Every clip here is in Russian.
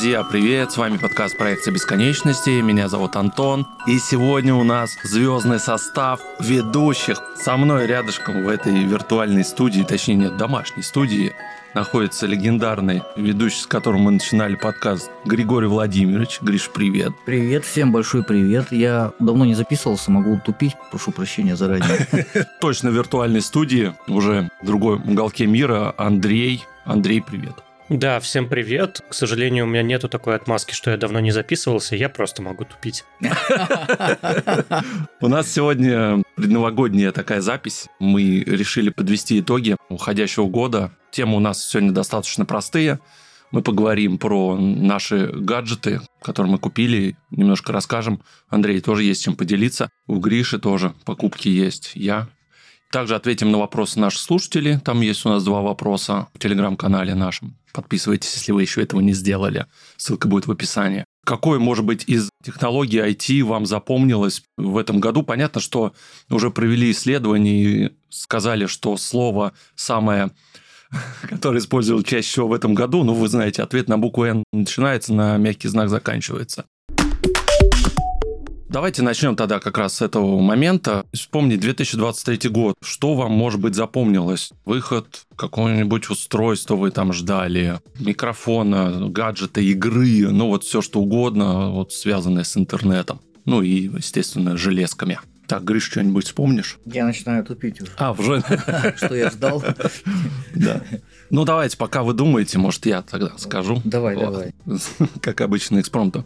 Друзья, привет! С вами подкаст проекта бесконечности. Меня зовут Антон. И сегодня у нас звездный состав ведущих. Со мной рядышком в этой виртуальной студии, точнее нет, домашней студии, находится легендарный ведущий, с которым мы начинали подкаст, Григорий Владимирович. Гриш, привет. Привет, всем большой привет. Я давно не записывался, могу тупить, прошу прощения заранее. Точно в виртуальной студии, уже в другой уголке мира, Андрей. Андрей, привет. Да, всем привет. К сожалению, у меня нету такой отмазки, что я давно не записывался, я просто могу тупить. У нас сегодня предновогодняя такая запись. Мы решили подвести итоги уходящего года. Темы у нас сегодня достаточно простые. Мы поговорим про наши гаджеты, которые мы купили, немножко расскажем. Андрей тоже есть чем поделиться. У Гриши тоже покупки есть. Я также ответим на вопросы наших слушателей. Там есть у нас два вопроса в телеграм-канале нашем. Подписывайтесь, если вы еще этого не сделали. Ссылка будет в описании. Какой, может быть, из технологий IT вам запомнилось в этом году? Понятно, что уже провели исследование и сказали, что слово самое которое использовал чаще всего в этом году, ну, вы знаете, ответ на букву «Н» начинается, на мягкий знак заканчивается. Давайте начнем тогда как раз с этого момента. Вспомнить 2023 год. Что вам, может быть, запомнилось? Выход какого-нибудь устройства вы там ждали, микрофона, гаджета, игры, ну вот все что угодно, вот связанное с интернетом. Ну и, естественно, железками. Так, Гриш, что-нибудь вспомнишь? Я начинаю тупить уже. А, уже? Что я ждал. Да. Ну, давайте, пока вы думаете, может, я тогда скажу. Давай, давай. Как обычно, экспромтом.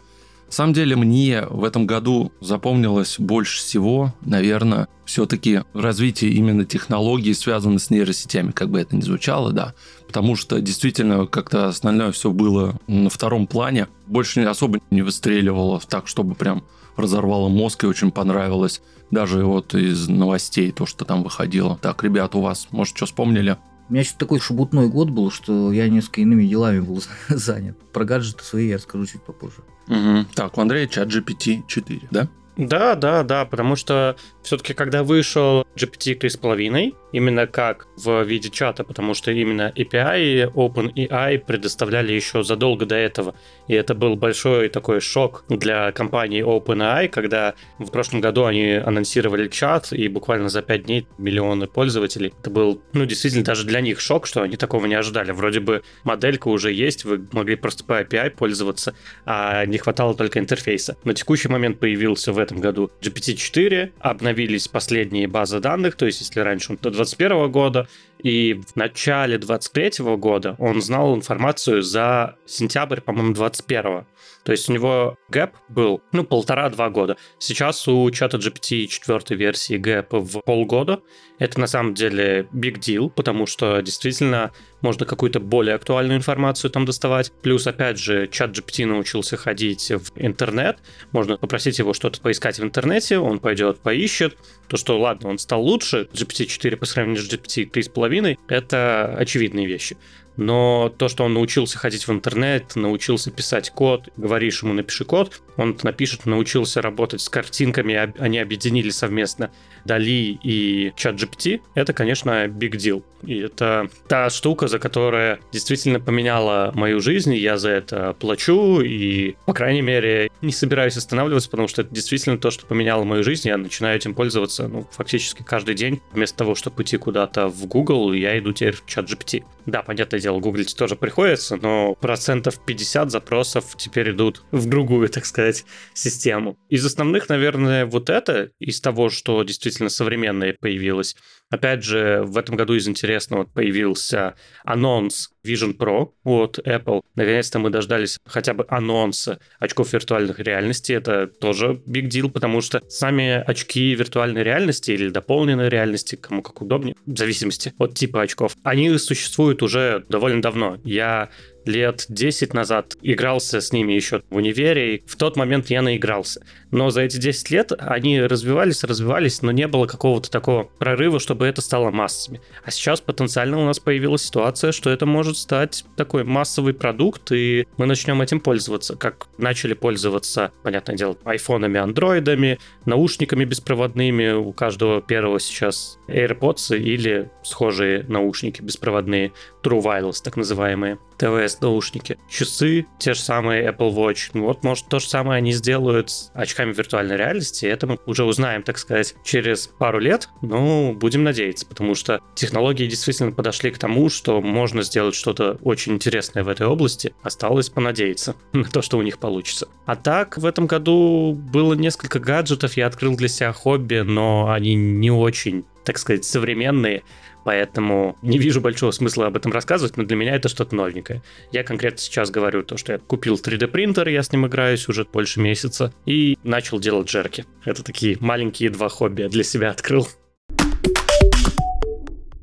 Самом деле мне в этом году запомнилось больше всего, наверное, все-таки развитие именно технологий, связанных с нейросетями, как бы это ни звучало, да. Потому что действительно как-то остальное все было на втором плане. Больше особо не выстреливало так, чтобы прям разорвало мозг и очень понравилось. Даже вот из новостей то, что там выходило. Так, ребят, у вас, может, что вспомнили? У меня еще такой шебутной год был, что я несколько иными делами был занят. Про гаджеты свои я расскажу чуть попозже. Угу. Так, у Андрея чат GPT-4, да? Да, да, да, потому что все-таки когда вышел GPT 3.5, именно как в виде чата, потому что именно API OpenAI предоставляли еще задолго до этого. И это был большой такой шок для компании OpenAI, когда в прошлом году они анонсировали чат, и буквально за 5 дней миллионы пользователей. Это был, ну, действительно, даже для них шок, что они такого не ожидали. Вроде бы моделька уже есть, вы могли просто по API пользоваться, а не хватало только интерфейса. На текущий момент появился в этом году GPT-4, обновились последние базы данных, то есть если раньше он до 2021 года, и в начале 23 года он знал информацию за сентябрь, по-моему, 21 то есть у него gap был, ну, полтора-два года. Сейчас у чата GPT четвертой версии gap в полгода. Это на самом деле big deal, потому что действительно можно какую-то более актуальную информацию там доставать. Плюс, опять же, чат GPT научился ходить в интернет. Можно попросить его что-то поискать в интернете, он пойдет, поищет. То, что, ладно, он стал лучше, GPT-4 по сравнению с GPT-3,5, половиной, это очевидные вещи но то, что он научился ходить в интернет, научился писать код, говоришь ему напиши код, он напишет, научился работать с картинками, они объединили совместно Дали и ChatGPT, это, конечно, big deal. И это та штука, за которая действительно поменяла мою жизнь, и я за это плачу, и, по крайней мере, не собираюсь останавливаться, потому что это действительно то, что поменяло мою жизнь, я начинаю этим пользоваться, ну, фактически каждый день. Вместо того, чтобы идти куда-то в Google, я иду теперь в ChatGPT. Да, понятное дело, гуглить тоже приходится, но процентов 50 запросов теперь идут в другую, так сказать, систему. Из основных, наверное, вот это, из того, что действительно современное появилось. Опять же, в этом году из интересного появился анонс Vision Pro от Apple. Наконец-то мы дождались хотя бы анонса очков виртуальных реальности. Это тоже big deal, потому что сами очки виртуальной реальности или дополненной реальности, кому как удобнее, в зависимости от типа очков, они существуют уже довольно давно. Я лет 10 назад игрался с ними еще в универе, и в тот момент я наигрался. Но за эти 10 лет они развивались, развивались, но не было какого-то такого прорыва, чтобы это стало массами. А сейчас потенциально у нас появилась ситуация, что это может стать такой массовый продукт, и мы начнем этим пользоваться, как начали пользоваться, понятное дело, айфонами, андроидами, наушниками беспроводными, у каждого первого сейчас AirPods или схожие наушники беспроводные, True Wireless так называемые. ТВС наушники, часы, те же самые Apple Watch. Вот, может, то же самое они сделают с очками виртуальной реальности. Это мы уже узнаем, так сказать, через пару лет. Ну, будем надеяться, потому что технологии действительно подошли к тому, что можно сделать что-то очень интересное в этой области. Осталось понадеяться на то, что у них получится. А так, в этом году было несколько гаджетов, я открыл для себя хобби, но они не очень, так сказать, современные поэтому не вижу большого смысла об этом рассказывать, но для меня это что-то новенькое. Я конкретно сейчас говорю то, что я купил 3D принтер, я с ним играюсь уже больше месяца, и начал делать джерки. Это такие маленькие два хобби я для себя открыл.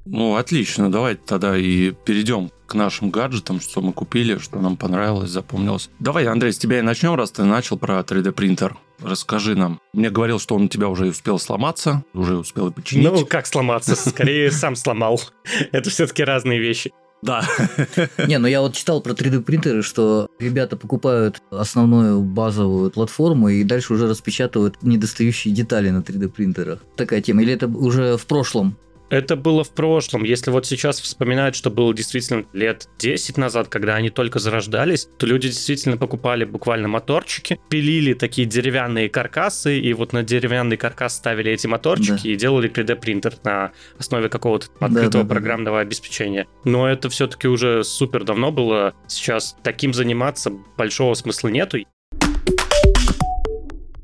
Ну, отлично, давайте тогда и перейдем к нашим гаджетам, что мы купили, что нам понравилось, запомнилось. Давай, Андрей, с тебя и начнем, раз ты начал про 3D принтер. Расскажи нам. Мне говорил, что он у тебя уже успел сломаться, уже успел и починить. Ну, как сломаться? Скорее, сам сломал. Это все-таки разные вещи. Да. Не, ну я вот читал про 3D принтеры, что ребята покупают основную базовую платформу и дальше уже распечатывают недостающие детали на 3D принтерах. Такая тема. Или это уже в прошлом? Это было в прошлом. Если вот сейчас вспоминать, что было действительно лет 10 назад, когда они только зарождались, то люди действительно покупали буквально моторчики, пилили такие деревянные каркасы, и вот на деревянный каркас ставили эти моторчики да. и делали 3D-принтер на основе какого-то открытого да, да, программного да. обеспечения. Но это все-таки уже супер давно было. Сейчас таким заниматься большого смысла нету.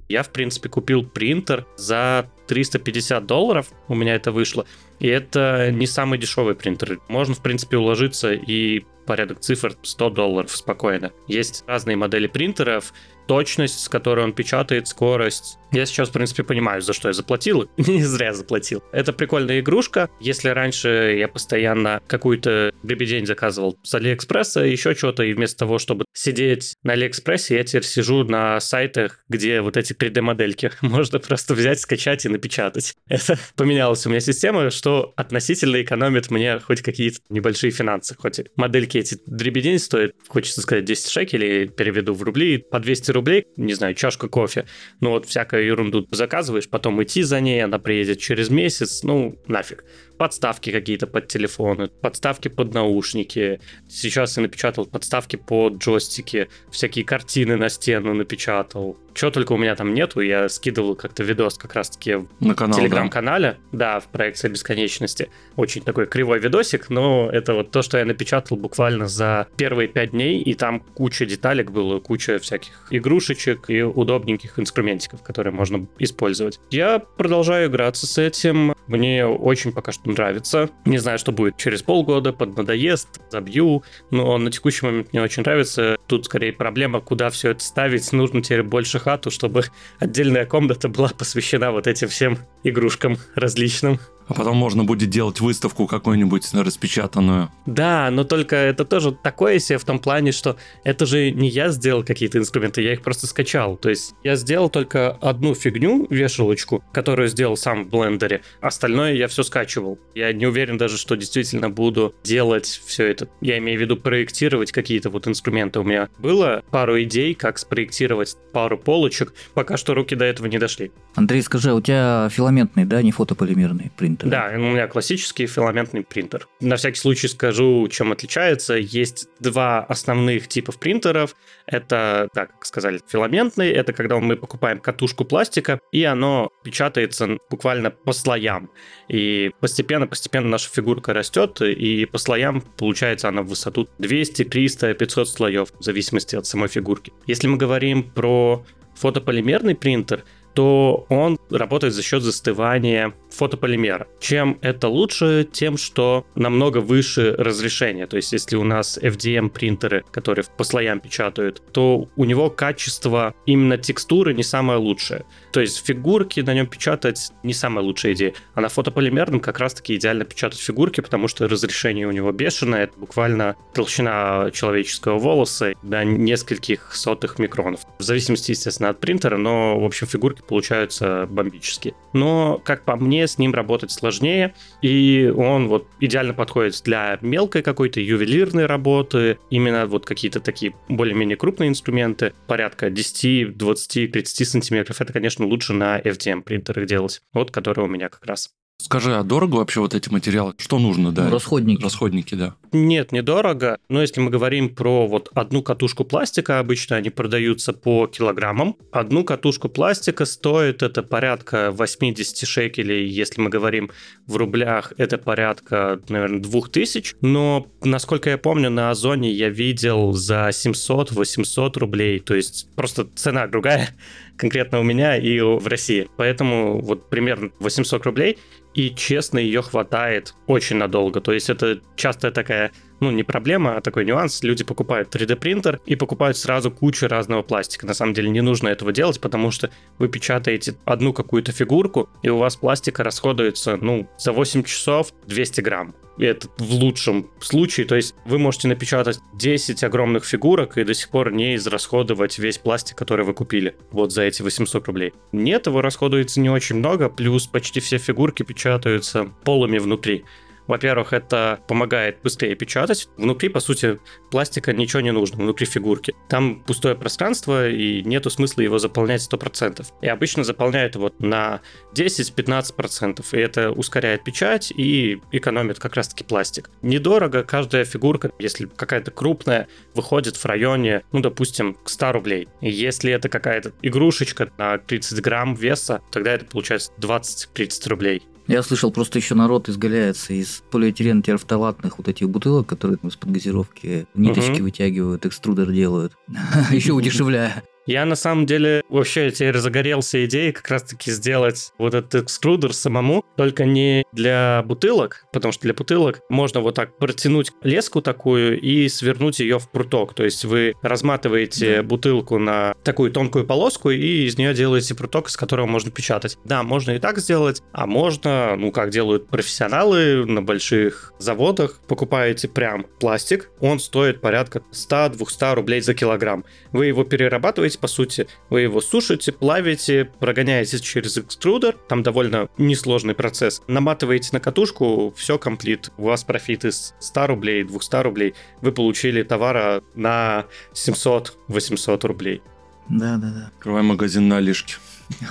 Я, в принципе, купил принтер за 350 долларов, у меня это вышло. И это не самый дешевый принтер. Можно, в принципе, уложиться и порядок цифр 100 долларов спокойно. Есть разные модели принтеров, точность, с которой он печатает, скорость. Я сейчас, в принципе, понимаю, за что я заплатил. Не зря заплатил. Это прикольная игрушка. Если раньше я постоянно какую-то дребедень заказывал с Алиэкспресса, еще что-то, и вместо того, чтобы сидеть на Алиэкспрессе, я теперь сижу на сайтах, где вот эти 3D-модельки можно просто взять, скачать и напечатать. Это поменялась у меня система, что относительно экономит мне хоть какие-то небольшие финансы. Хоть модельки эти дребедень стоят, хочется сказать, 10 шекелей, переведу в рубли, по 200 рублей, не знаю, чашка кофе. Ну вот всякую ерунду заказываешь, потом идти за ней, она приедет через месяц, ну нафиг подставки какие-то под телефоны, подставки под наушники. Сейчас я напечатал подставки под джойстики, всякие картины на стену напечатал. Чего только у меня там нету, я скидывал как-то видос как раз-таки в канал, телеграм-канале, да. да, в проекции бесконечности. Очень такой кривой видосик, но это вот то, что я напечатал буквально за первые пять дней, и там куча деталек было, куча всяких игрушечек и удобненьких инструментиков, которые можно использовать. Я продолжаю играться с этим. Мне очень пока что нравится. Не знаю, что будет через полгода, поднадоест, забью, но на текущий момент мне очень нравится. Тут скорее проблема, куда все это ставить. Нужно теперь больше хату, чтобы отдельная комната была посвящена вот этим всем игрушкам различным. А потом можно будет делать выставку какую-нибудь распечатанную. Да, но только это тоже такое себе в том плане, что это же не я сделал какие-то инструменты, я их просто скачал. То есть я сделал только одну фигню, вешалочку, которую сделал сам в блендере. Остальное я все скачивал. Я не уверен даже, что действительно буду делать все это. Я имею в виду проектировать какие-то вот инструменты. У меня было пару идей, как спроектировать пару полочек. Пока что руки до этого не дошли. Андрей, скажи, а у тебя филаментный, да, не фотополимерный принт? Принтер. Да, у меня классический филаментный принтер. На всякий случай скажу, чем отличается. Есть два основных типов принтеров. Это, так как сказали, филаментный. Это когда мы покупаем катушку пластика, и оно печатается буквально по слоям. И постепенно-постепенно наша фигурка растет, и по слоям получается она в высоту 200, 300, 500 слоев, в зависимости от самой фигурки. Если мы говорим про фотополимерный принтер, то он работает за счет застывания фотополимера. Чем это лучше? Тем, что намного выше разрешение. То есть, если у нас FDM принтеры, которые по слоям печатают, то у него качество именно текстуры не самое лучшее. То есть, фигурки на нем печатать не самая лучшая идея. А на фотополимерном как раз-таки идеально печатать фигурки, потому что разрешение у него бешеное. Это буквально толщина человеческого волоса до нескольких сотых микронов. В зависимости, естественно, от принтера, но, в общем, фигурки получаются бомбические. Но, как по мне, с ним работать сложнее, и он вот идеально подходит для мелкой какой-то ювелирной работы, именно вот какие-то такие более-менее крупные инструменты, порядка 10, 20, 30 сантиметров, это, конечно, лучше на FDM принтерах делать, вот который у меня как раз. Скажи, а дорого вообще вот эти материалы? Что нужно, да? Расходники. Расходники, да. Нет, недорого. Но если мы говорим про вот одну катушку пластика, обычно они продаются по килограммам. Одну катушку пластика стоит это порядка 80 шекелей. Если мы говорим в рублях, это порядка, наверное, 2000. Но, насколько я помню, на Озоне я видел за 700-800 рублей. То есть просто цена другая конкретно у меня и в России. Поэтому вот примерно 800 рублей и честно, ее хватает очень надолго. То есть это частая такая, ну, не проблема, а такой нюанс. Люди покупают 3D-принтер и покупают сразу кучу разного пластика. На самом деле не нужно этого делать, потому что вы печатаете одну какую-то фигурку, и у вас пластика расходуется, ну, за 8 часов 200 грамм это в лучшем случае. То есть вы можете напечатать 10 огромных фигурок и до сих пор не израсходовать весь пластик, который вы купили вот за эти 800 рублей. Нет, его расходуется не очень много, плюс почти все фигурки печатаются полыми внутри. Во-первых, это помогает быстрее печатать. Внутри, по сути, пластика ничего не нужно, внутри фигурки. Там пустое пространство, и нету смысла его заполнять 100%. И обычно заполняют его на 10-15%, и это ускоряет печать и экономит как раз-таки пластик. Недорого, каждая фигурка, если какая-то крупная, выходит в районе, ну, допустим, к 100 рублей. И если это какая-то игрушечка на 30 грамм веса, тогда это получается 20-30 рублей. Я слышал, просто еще народ изгаляется из полиэтилен терафталатных вот этих бутылок, которые там из-под газировки ниточки угу. вытягивают, экструдер делают, еще удешевляя. Я на самом деле вообще теперь загорелся идеей как раз-таки сделать вот этот экструдер самому, только не для бутылок, потому что для бутылок можно вот так протянуть леску такую и свернуть ее в пруток. То есть вы разматываете да. бутылку на такую тонкую полоску и из нее делаете пруток, из которого можно печатать. Да, можно и так сделать, а можно, ну как делают профессионалы на больших заводах, покупаете прям пластик, он стоит порядка 100-200 рублей за килограмм. Вы его перерабатываете делаете, по сути. Вы его сушите, плавите, прогоняете через экструдер, там довольно несложный процесс. Наматываете на катушку, все комплит. У вас профит из 100 рублей, 200 рублей. Вы получили товара на 700-800 рублей. Да-да-да. Открывай магазин на Алишке.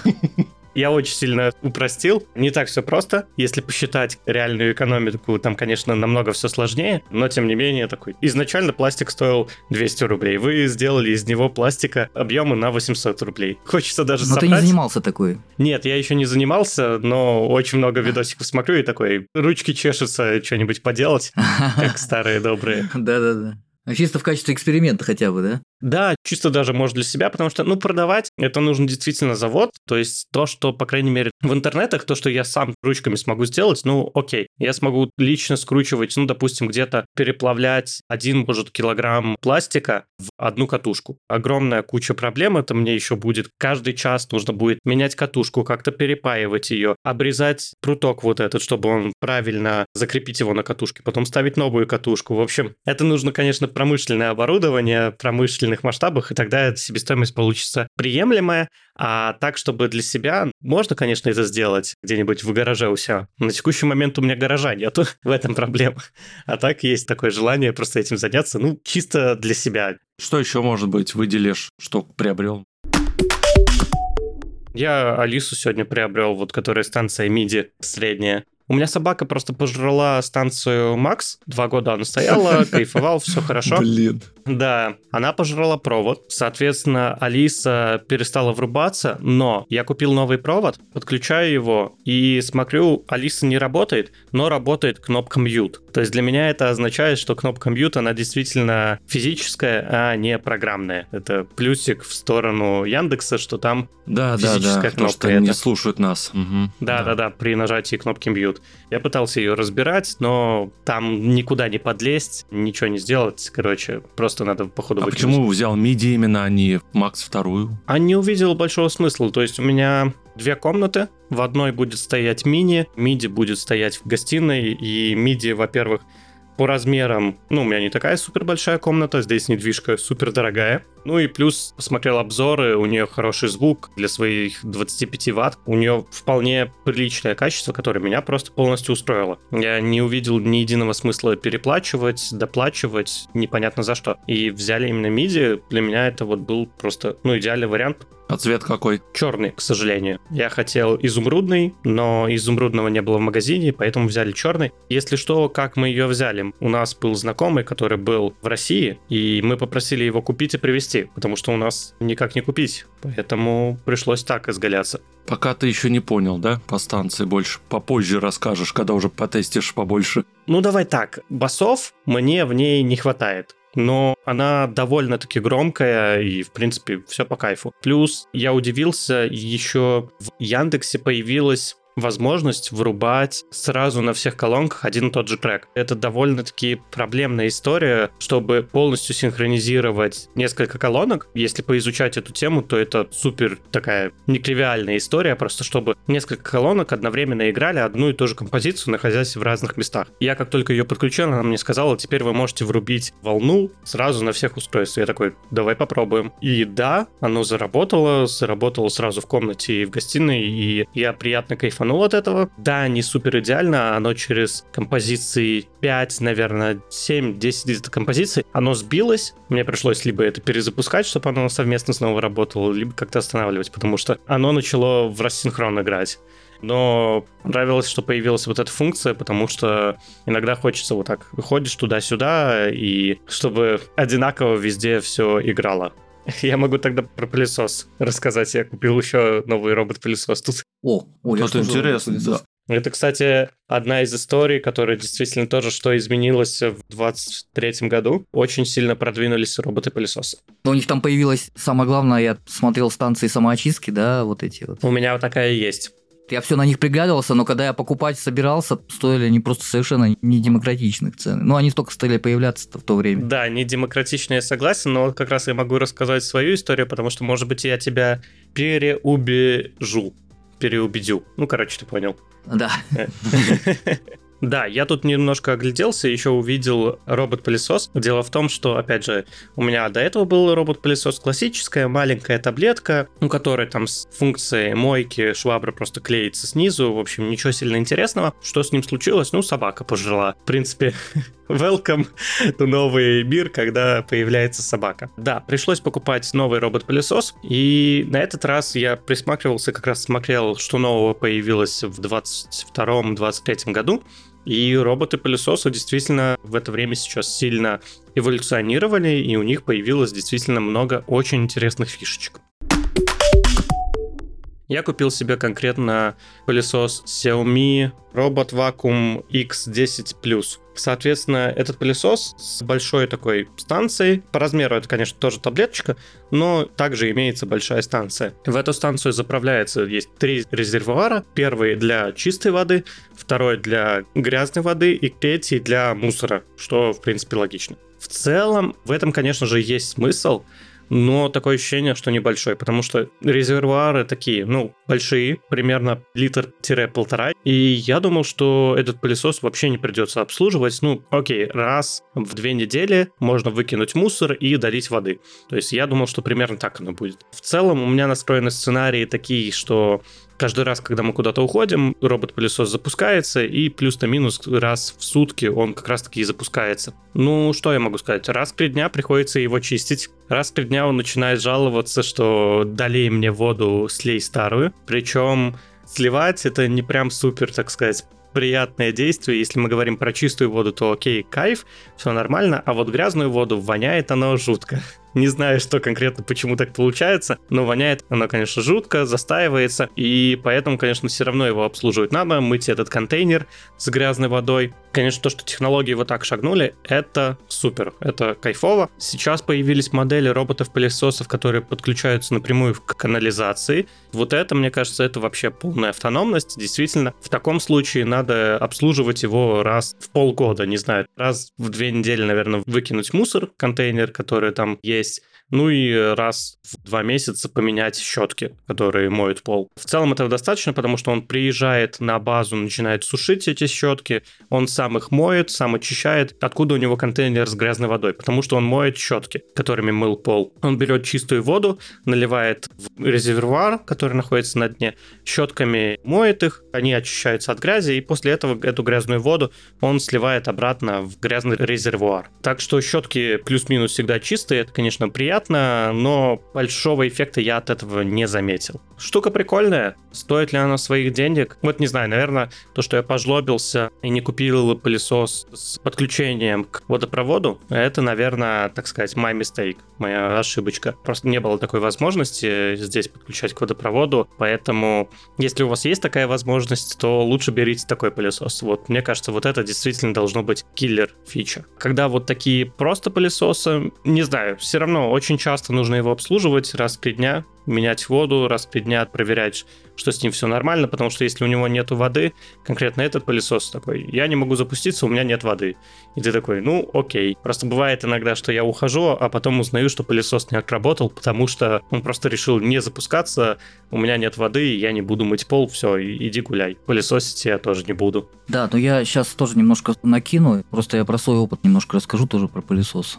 Я очень сильно упростил. Не так все просто. Если посчитать реальную экономику, там, конечно, намного все сложнее, но тем не менее такой. Изначально пластик стоил 200 рублей. Вы сделали из него пластика объемы на 800 рублей. Хочется даже Но собрать. ты не занимался такой? Нет, я еще не занимался, но очень много видосиков смотрю и такой, ручки чешутся что-нибудь поделать, как старые добрые. Да-да-да. А чисто в качестве эксперимента хотя бы, да? Да, чисто даже может для себя, потому что, ну, продавать это нужно действительно завод. То есть то, что, по крайней мере, в интернетах, то, что я сам ручками смогу сделать, ну, окей. Я смогу лично скручивать, ну, допустим, где-то переплавлять один, может, килограмм пластика в одну катушку. Огромная куча проблем это мне еще будет. Каждый час нужно будет менять катушку, как-то перепаивать ее, обрезать пруток вот этот, чтобы он правильно закрепить его на катушке, потом ставить новую катушку. В общем, это нужно, конечно, промышленное оборудование, промышленное значительных масштабах, и тогда себестоимость получится приемлемая. А так, чтобы для себя, можно, конечно, это сделать где-нибудь в гараже у себя. На текущий момент у меня гаража нету, в этом проблема. А так есть такое желание просто этим заняться, ну, чисто для себя. Что еще, может быть, выделишь, что приобрел? Я Алису сегодня приобрел, вот которая станция MIDI средняя. У меня собака просто пожрала станцию Макс. Два года она стояла, кайфовал, все хорошо. Блин. Да, она пожрала провод. Соответственно, Алиса перестала врубаться, но я купил новый провод, подключаю его и смотрю, Алиса не работает, но работает кнопка mute. То есть для меня это означает, что кнопка mute, она действительно физическая, а не программная. Это плюсик в сторону Яндекса, что там да, физическая да, да, кнопка. Что они слушают нас. Угу. Да, да, да, да, при нажатии кнопки mute делают. Я пытался ее разбирать, но там никуда не подлезть, ничего не сделать. Короче, просто надо походу А почему взял MIDI именно, а не Max вторую? А не увидел большого смысла. То есть у меня две комнаты. В одной будет стоять мини, MIDI будет стоять в гостиной, и MIDI, во-первых, по размерам, ну, у меня не такая супер большая комната, здесь недвижка супер дорогая. Ну и плюс посмотрел обзоры, у нее хороший звук для своих 25 ватт. У нее вполне приличное качество, которое меня просто полностью устроило. Я не увидел ни единого смысла переплачивать, доплачивать, непонятно за что. И взяли именно MIDI. Для меня это вот был просто, ну, идеальный вариант, а цвет какой? Черный, к сожалению. Я хотел изумрудный, но изумрудного не было в магазине, поэтому взяли черный. Если что, как мы ее взяли? У нас был знакомый, который был в России, и мы попросили его купить и привезти, потому что у нас никак не купить. Поэтому пришлось так изгаляться. Пока ты еще не понял, да? По станции больше. Попозже расскажешь, когда уже потестишь побольше. Ну, давай так. Басов мне в ней не хватает но она довольно-таки громкая и, в принципе, все по кайфу. Плюс я удивился, еще в Яндексе появилась возможность врубать сразу на всех колонках один и тот же трек. Это довольно-таки проблемная история, чтобы полностью синхронизировать несколько колонок. Если поизучать эту тему, то это супер такая некривиальная история, просто чтобы несколько колонок одновременно играли одну и ту же композицию, находясь в разных местах. Я как только ее подключил, она мне сказала, теперь вы можете врубить волну сразу на всех устройствах. Я такой, давай попробуем. И да, оно заработало, заработало сразу в комнате и в гостиной, и я приятно кайфанул кайфанул от этого. Да, не супер идеально, оно через композиции 5, наверное, 7-10 композиций, оно сбилось. Мне пришлось либо это перезапускать, чтобы оно совместно снова работало, либо как-то останавливать, потому что оно начало в рассинхрон играть. Но нравилось, что появилась вот эта функция, потому что иногда хочется вот так, выходишь туда-сюда, и чтобы одинаково везде все играло. Я могу тогда про пылесос рассказать. Я купил еще новый робот-пылесос тут. О, о это интересно, да. Это, кстати, одна из историй, которая действительно тоже, что изменилось в 23 году. Очень сильно продвинулись роботы-пылесосы. Но у них там появилась, самое главное, я смотрел станции самоочистки, да, вот эти вот. У меня вот такая есть. Я все на них приглядывался, но когда я покупать собирался, стоили они просто совершенно недемократичных цен. Ну, они только стали появляться в то время. Да, недемократичные, я согласен, но как раз я могу рассказать свою историю, потому что, может быть, я тебя переубежу, переубедю. Ну, короче, ты понял. Да. Да, я тут немножко огляделся, еще увидел робот-пылесос. Дело в том, что, опять же, у меня до этого был робот-пылесос классическая, маленькая таблетка, у которой там с функцией мойки швабра просто клеится снизу. В общем, ничего сильно интересного. Что с ним случилось? Ну, собака пожрала. В принципе, welcome to новый мир, когда появляется собака. Да, пришлось покупать новый робот-пылесос, и на этот раз я присматривался, как раз смотрел, что нового появилось в 22-23 году, и роботы-пылесосы действительно в это время сейчас сильно эволюционировали, и у них появилось действительно много очень интересных фишечек. Я купил себе конкретно пылесос Xiaomi Robot Vacuum X10 Plus. Соответственно, этот пылесос с большой такой станцией, по размеру это, конечно, тоже таблеточка, но также имеется большая станция. В эту станцию заправляется, есть три резервуара. Первый для чистой воды, второй для грязной воды и третий для мусора, что, в принципе, логично. В целом, в этом, конечно же, есть смысл, но такое ощущение, что небольшой, потому что резервуары такие, ну, большие, примерно литр-полтора, и я думал, что этот пылесос вообще не придется обслуживать, ну, окей, раз в две недели можно выкинуть мусор и долить воды. То есть я думал, что примерно так оно будет. В целом у меня настроены сценарии такие, что каждый раз, когда мы куда-то уходим, робот-пылесос запускается, и плюс-то минус раз в сутки он как раз-таки и запускается. Ну, что я могу сказать? Раз в три дня приходится его чистить. Раз в три дня он начинает жаловаться, что долей мне воду, слей старую. Причем сливать это не прям супер, так сказать, приятное действие. Если мы говорим про чистую воду, то окей, кайф, все нормально, а вот грязную воду воняет оно жутко. Не знаю, что конкретно, почему так получается, но воняет оно, конечно, жутко, застаивается, и поэтому, конечно, все равно его обслуживать надо, мыть этот контейнер с грязной водой. Конечно, то, что технологии вот так шагнули, это супер, это кайфово. Сейчас появились модели роботов-пылесосов, которые подключаются напрямую к канализации. Вот это, мне кажется, это вообще полная автономность. Действительно, в таком случае надо обслуживать его раз в полгода, не знаю, раз в две недели, наверное, выкинуть мусор, контейнер, который там есть, ну и раз в два месяца поменять щетки, которые моют пол. В целом этого достаточно, потому что он приезжает на базу, начинает сушить эти щетки, он сам их моет, сам очищает. Откуда у него контейнер с грязной водой? Потому что он моет щетки, которыми мыл пол. Он берет чистую воду, наливает в резервуар, который находится на дне, щетками моет их, они очищаются от грязи, и после этого эту грязную воду он сливает обратно в грязный резервуар. Так что щетки плюс-минус всегда чистые, это, конечно, приятно, но большого эффекта я от этого не заметил. Штука прикольная, стоит ли она своих денег? Вот не знаю, наверное, то, что я пожлобился и не купил пылесос с подключением к водопроводу, это, наверное, так сказать, my mistake, моя ошибочка. Просто не было такой возможности здесь подключать к водопроводу, поэтому если у вас есть такая возможность, то лучше берите такой пылесос. Вот мне кажется, вот это действительно должно быть киллер фича. Когда вот такие просто пылесосы, не знаю, все равно очень часто нужно его обслуживать раз в три дня, менять воду раз в три дня, проверять, что с ним все нормально, потому что если у него нет воды, конкретно этот пылесос такой, я не могу запуститься, у меня нет воды. И ты такой, ну окей. Просто бывает иногда, что я ухожу, а потом узнаю, что пылесос не отработал, потому что он просто решил не запускаться, у меня нет воды, я не буду мыть пол, все, иди гуляй. Пылесосить я тоже не буду. Да, но я сейчас тоже немножко накину, просто я про свой опыт немножко расскажу тоже про пылесос.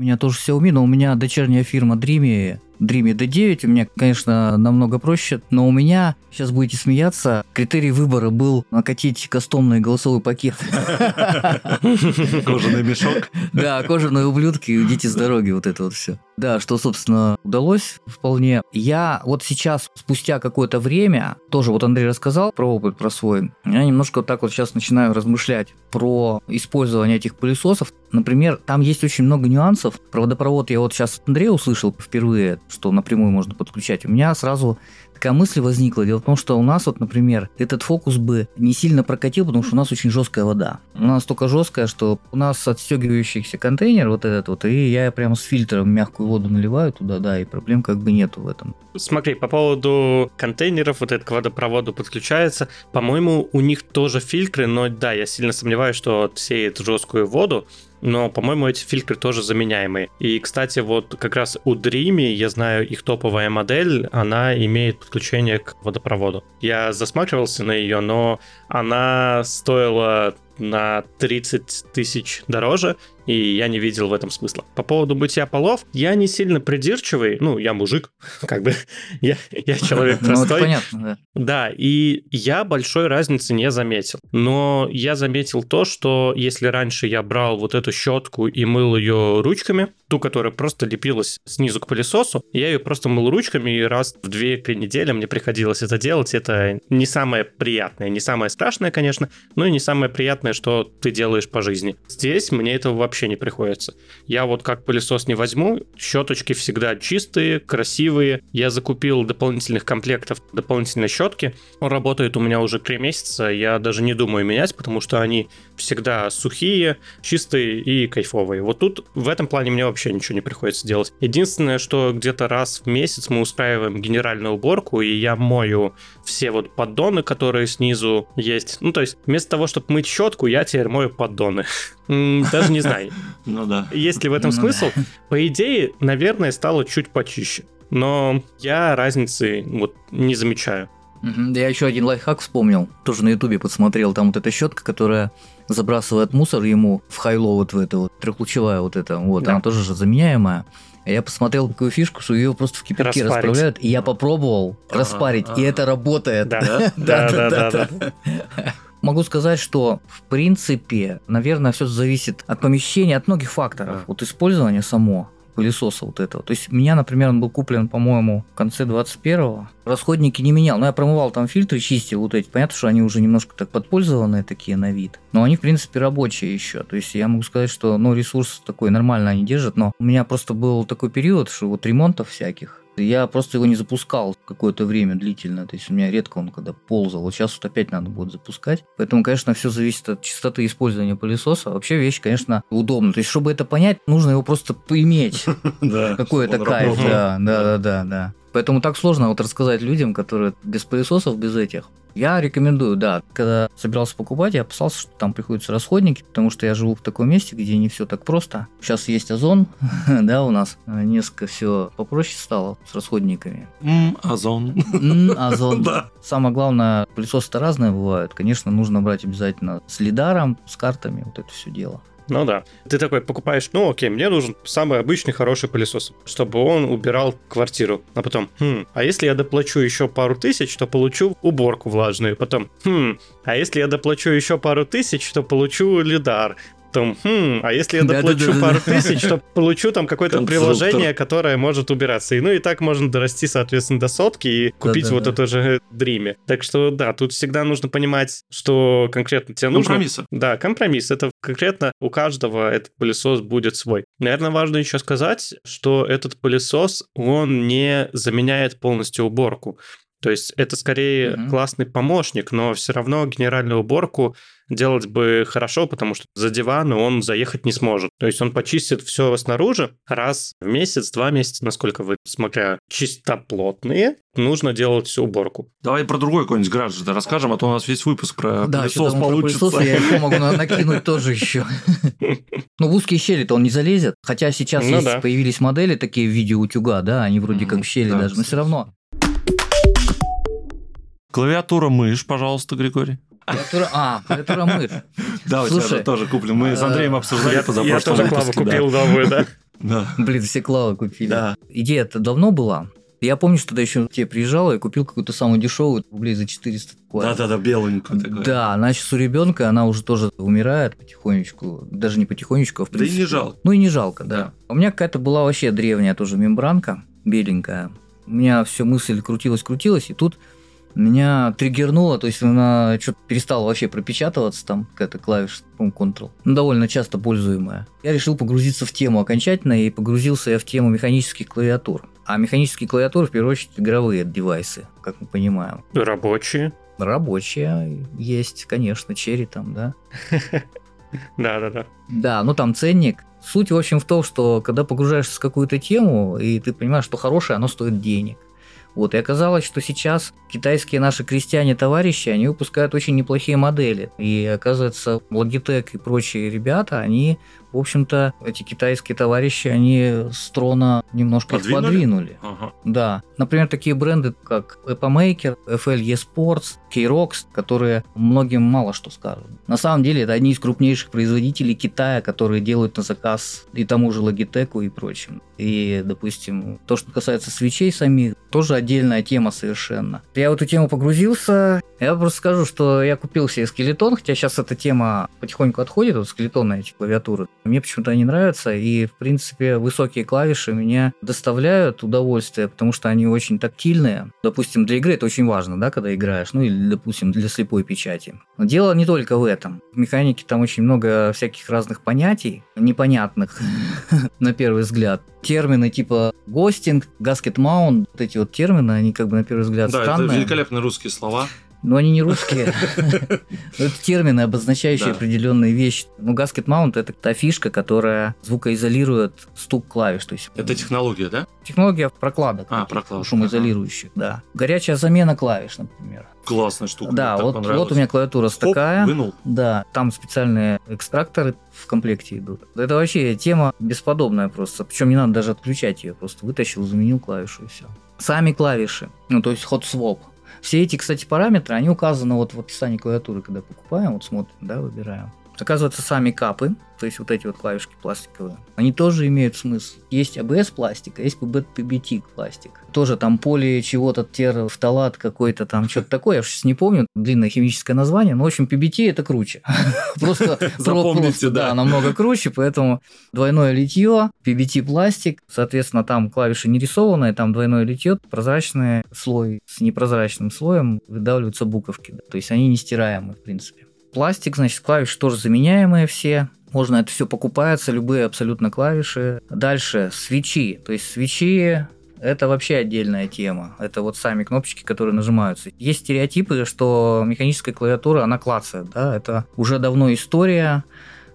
У меня тоже Xiaomi, но у меня дочерняя фирма Dreamy Dreamy D9 у меня, конечно, намного проще, но у меня, сейчас будете смеяться, критерий выбора был накатить кастомный голосовой пакет. Кожаный мешок. Да, кожаные ублюдки, уйдите с дороги, вот это вот все. Да, что, собственно, удалось вполне. Я вот сейчас, спустя какое-то время, тоже вот Андрей рассказал про опыт, про свой, я немножко вот так вот сейчас начинаю размышлять про использование этих пылесосов. Например, там есть очень много нюансов. Проводопровод я вот сейчас Андрея услышал впервые, что напрямую можно подключать. У меня сразу такая мысль возникла. Дело в том, что у нас вот, например, этот фокус бы не сильно прокатил, потому что у нас очень жесткая вода. У нас настолько жесткая, что у нас отстегивающийся контейнер вот этот вот, и я прямо с фильтром мягкую воду наливаю туда, да, и проблем как бы нету в этом. Смотри, по поводу контейнеров, вот этот к водопроводу подключается, по-моему, у них тоже фильтры, но да, я сильно сомневаюсь, что отсеет жесткую воду, но, по-моему, эти фильтры тоже заменяемые. И, кстати, вот как раз у Dreamy, я знаю, их топовая модель, она имеет подключение к водопроводу. Я засматривался на ее, но она стоила на 30 тысяч дороже, и я не видел в этом смысла. По поводу мытья полов, я не сильно придирчивый, ну, я мужик, как бы, я, я человек простой. Ну, понятно, да. Да, и я большой разницы не заметил. Но я заметил то, что если раньше я брал вот эту щетку и мыл ее ручками, ту, которая просто лепилась снизу к пылесосу, я ее просто мыл ручками, и раз в 2-3 недели мне приходилось это делать. Это не самое приятное, не самое страшное, конечно, но и не самое приятное, что ты делаешь по жизни. Здесь мне этого вообще вообще не приходится. Я вот как пылесос не возьму, щеточки всегда чистые, красивые. Я закупил дополнительных комплектов, дополнительной щетки. Он работает у меня уже 3 месяца, я даже не думаю менять, потому что они всегда сухие, чистые и кайфовые. Вот тут в этом плане мне вообще ничего не приходится делать. Единственное, что где-то раз в месяц мы устраиваем генеральную уборку, и я мою все вот поддоны, которые снизу есть. Ну, то есть, вместо того, чтобы мыть щетку, я теперь мою поддоны. Даже не знаю. Ну да. Есть ли в этом ну смысл? По идее, наверное, стало чуть почище. Но я разницы вот не замечаю. Я еще один лайфхак вспомнил. Тоже на ютубе подсмотрел. Там вот эта щетка, которая забрасывает мусор ему в хайло вот в это вот трехлучевая вот эта. Вот, да. она тоже же заменяемая. Я посмотрел такую фишку, что ее просто в кипятке Распарить. расправляют, и я попробовал а распарить, и это работает. Да, да, да, да. Могу сказать, что в принципе, наверное, все зависит от помещения, от многих факторов. Вот использование само пылесоса вот этого. То есть у меня, например, он был куплен, по-моему, в конце 21-го. Расходники не менял, но я промывал там фильтры, чистил вот эти. Понятно, что они уже немножко так подпользованные такие на вид. Но они, в принципе, рабочие еще. То есть я могу сказать, что ну, ресурс такой нормально они держат. Но у меня просто был такой период, что вот ремонтов всяких, я просто его не запускал какое-то время длительно. То есть у меня редко он когда ползал. Вот сейчас вот опять надо будет запускать. Поэтому, конечно, все зависит от частоты использования пылесоса. Вообще вещь, конечно, удобна. То есть, чтобы это понять, нужно его просто поиметь. Какой-то кайф. Да, да, да, да. Поэтому так сложно вот рассказать людям, которые без пылесосов, без этих. Я рекомендую, да. Когда собирался покупать, я опасался, что там приходятся расходники, потому что я живу в таком месте, где не все так просто. Сейчас есть Озон, да, у нас несколько все попроще стало с расходниками. Озон. Озон. Да. Самое главное, пылесосы-то разные бывают. Конечно, нужно брать обязательно с лидаром, с картами, вот это все дело. Ну да. Ты такой покупаешь, ну окей, мне нужен самый обычный хороший пылесос, чтобы он убирал квартиру. А потом, хм, а если я доплачу еще пару тысяч, то получу уборку влажную. Потом, хм, а если я доплачу еще пару тысяч, то получу лидар. Потом, хм, а если я доплачу Да-да-да-да-да. пару тысяч, то получу там какое-то приложение, которое может убираться. И ну и так можно дорасти, соответственно, до сотки и купить вот это же дриме. Так что да, тут всегда нужно понимать, что конкретно тебе нужно. Компромиссы. Да, компромисс. Это конкретно у каждого этот пылесос будет свой. Наверное, важно еще сказать, что этот пылесос, он не заменяет полностью уборку. То есть это скорее Мгм. классный помощник, но все равно генеральную уборку делать бы хорошо, потому что за диван он заехать не сможет. То есть он почистит все снаружи раз в месяц, два месяца, насколько вы, смотря чистоплотные, нужно делать всю уборку. Давай про другой какой-нибудь гаджет расскажем, а то у нас весь выпуск про Да, пылесос что-то про получится. пылесосы я еще могу на- накинуть тоже еще. Ну, в узкие щели-то он не залезет. Хотя сейчас Ну есть, да. появились модели такие в виде утюга, да, они вроде как Мгм, в щели да, даже, но все равно. Клавиатура мышь, пожалуйста, Григорий. Клавиатура- А, клавиатура мышь. Да, у тебя же тоже куплен. Мы с Андреем обсуждали Я, я позапрошлом тоже клаву купил новую, да. Да. Блин, все клавы купили. Да. Идея-то давно была. Я помню, что тогда еще к тебе приезжала и купил какую-то самую дешевую, рублей за 400 буквально. Да-да-да, беленькую такую. Да, она сейчас у ребенка, она уже тоже умирает потихонечку. Даже не потихонечку, а в Да и принципе. не жалко. Ну и не жалко, да. Да. У меня какая-то была вообще древняя тоже мембранка, беленькая. У меня все мысль крутилась-крутилась, и тут меня триггернуло, то есть она что-то перестала вообще пропечатываться, там какая-то клавиша, по-моему, Ctrl. Ну, довольно часто пользуемая. Я решил погрузиться в тему окончательно, и погрузился я в тему механических клавиатур. А механические клавиатуры, в первую очередь, игровые девайсы, как мы понимаем. Рабочие. Рабочие есть, конечно, черри там, да. Да-да-да. Да, ну там ценник. Суть, в общем, в том, что когда погружаешься в какую-то тему, и ты понимаешь, что хорошее, оно стоит денег. Вот, и оказалось, что сейчас китайские наши крестьяне-товарищи, они выпускают очень неплохие модели. И оказывается, Logitech и прочие ребята, они, в общем-то, эти китайские товарищи, они с трона немножко Подвинули? подвинули. Ага. Да. Например, такие бренды, как Epamaker, FL eSports, K-Rox, которые многим мало что скажут. На самом деле, это одни из крупнейших производителей Китая, которые делают на заказ и тому же Logitech и прочим. И, допустим, то, что касается свечей самих, тоже отдельная тема совершенно. Я в эту тему погрузился. Я просто скажу, что я купил себе скелетон, хотя сейчас эта тема потихоньку отходит, вот скелетонные эти клавиатуры. Мне почему-то они нравятся, и, в принципе, высокие клавиши меня доставляют удовольствие, потому что они очень тактильные. Допустим, для игры это очень важно, да, когда играешь, ну или, допустим, для слепой печати. Но дело не только в этом. В механике там очень много всяких разных понятий, непонятных на первый взгляд. Термины типа ghosting, gasket mount, вот эти вот термины, они как бы на первый взгляд Да, это странные. великолепные русские слова. Но они не русские. Это термины, обозначающие определенные вещи. Ну, gasket mount это та фишка, которая звукоизолирует стук клавиш. То есть Это технология, да? технология прокладок. А, прокладок, Шумоизолирующих, да. Горячая замена клавиш, например. Классная штука. да, вот, вот у меня клавиатура Хоп, такая. вынул. Да, там специальные экстракторы в комплекте идут. Это вообще тема бесподобная просто. Причем не надо даже отключать ее. Просто вытащил, заменил клавишу и все. Сами клавиши, ну то есть swap. Все эти, кстати, параметры, они указаны вот в описании клавиатуры, когда покупаем, вот смотрим, да, выбираем. Оказывается, сами капы, то есть вот эти вот клавишки пластиковые, они тоже имеют смысл. Есть ABS пластик, а есть PBT пластик. Тоже там поли чего-то, терфталат какой-то там, что-то такое, я сейчас не помню, длинное химическое название, но, в общем, PBT это круче. Просто Запомните, да. намного круче, поэтому двойное литье, PBT пластик, соответственно, там клавиши не рисованные, там двойное литье, прозрачный слой с непрозрачным слоем выдавливаются буковки, то есть они не стираемые, в принципе. Пластик, значит, клавиши тоже заменяемые все. Можно это все покупается, любые абсолютно клавиши. Дальше свечи. То есть свечи это вообще отдельная тема. Это вот сами кнопочки, которые нажимаются. Есть стереотипы, что механическая клавиатура, она клацает. Да? Это уже давно история.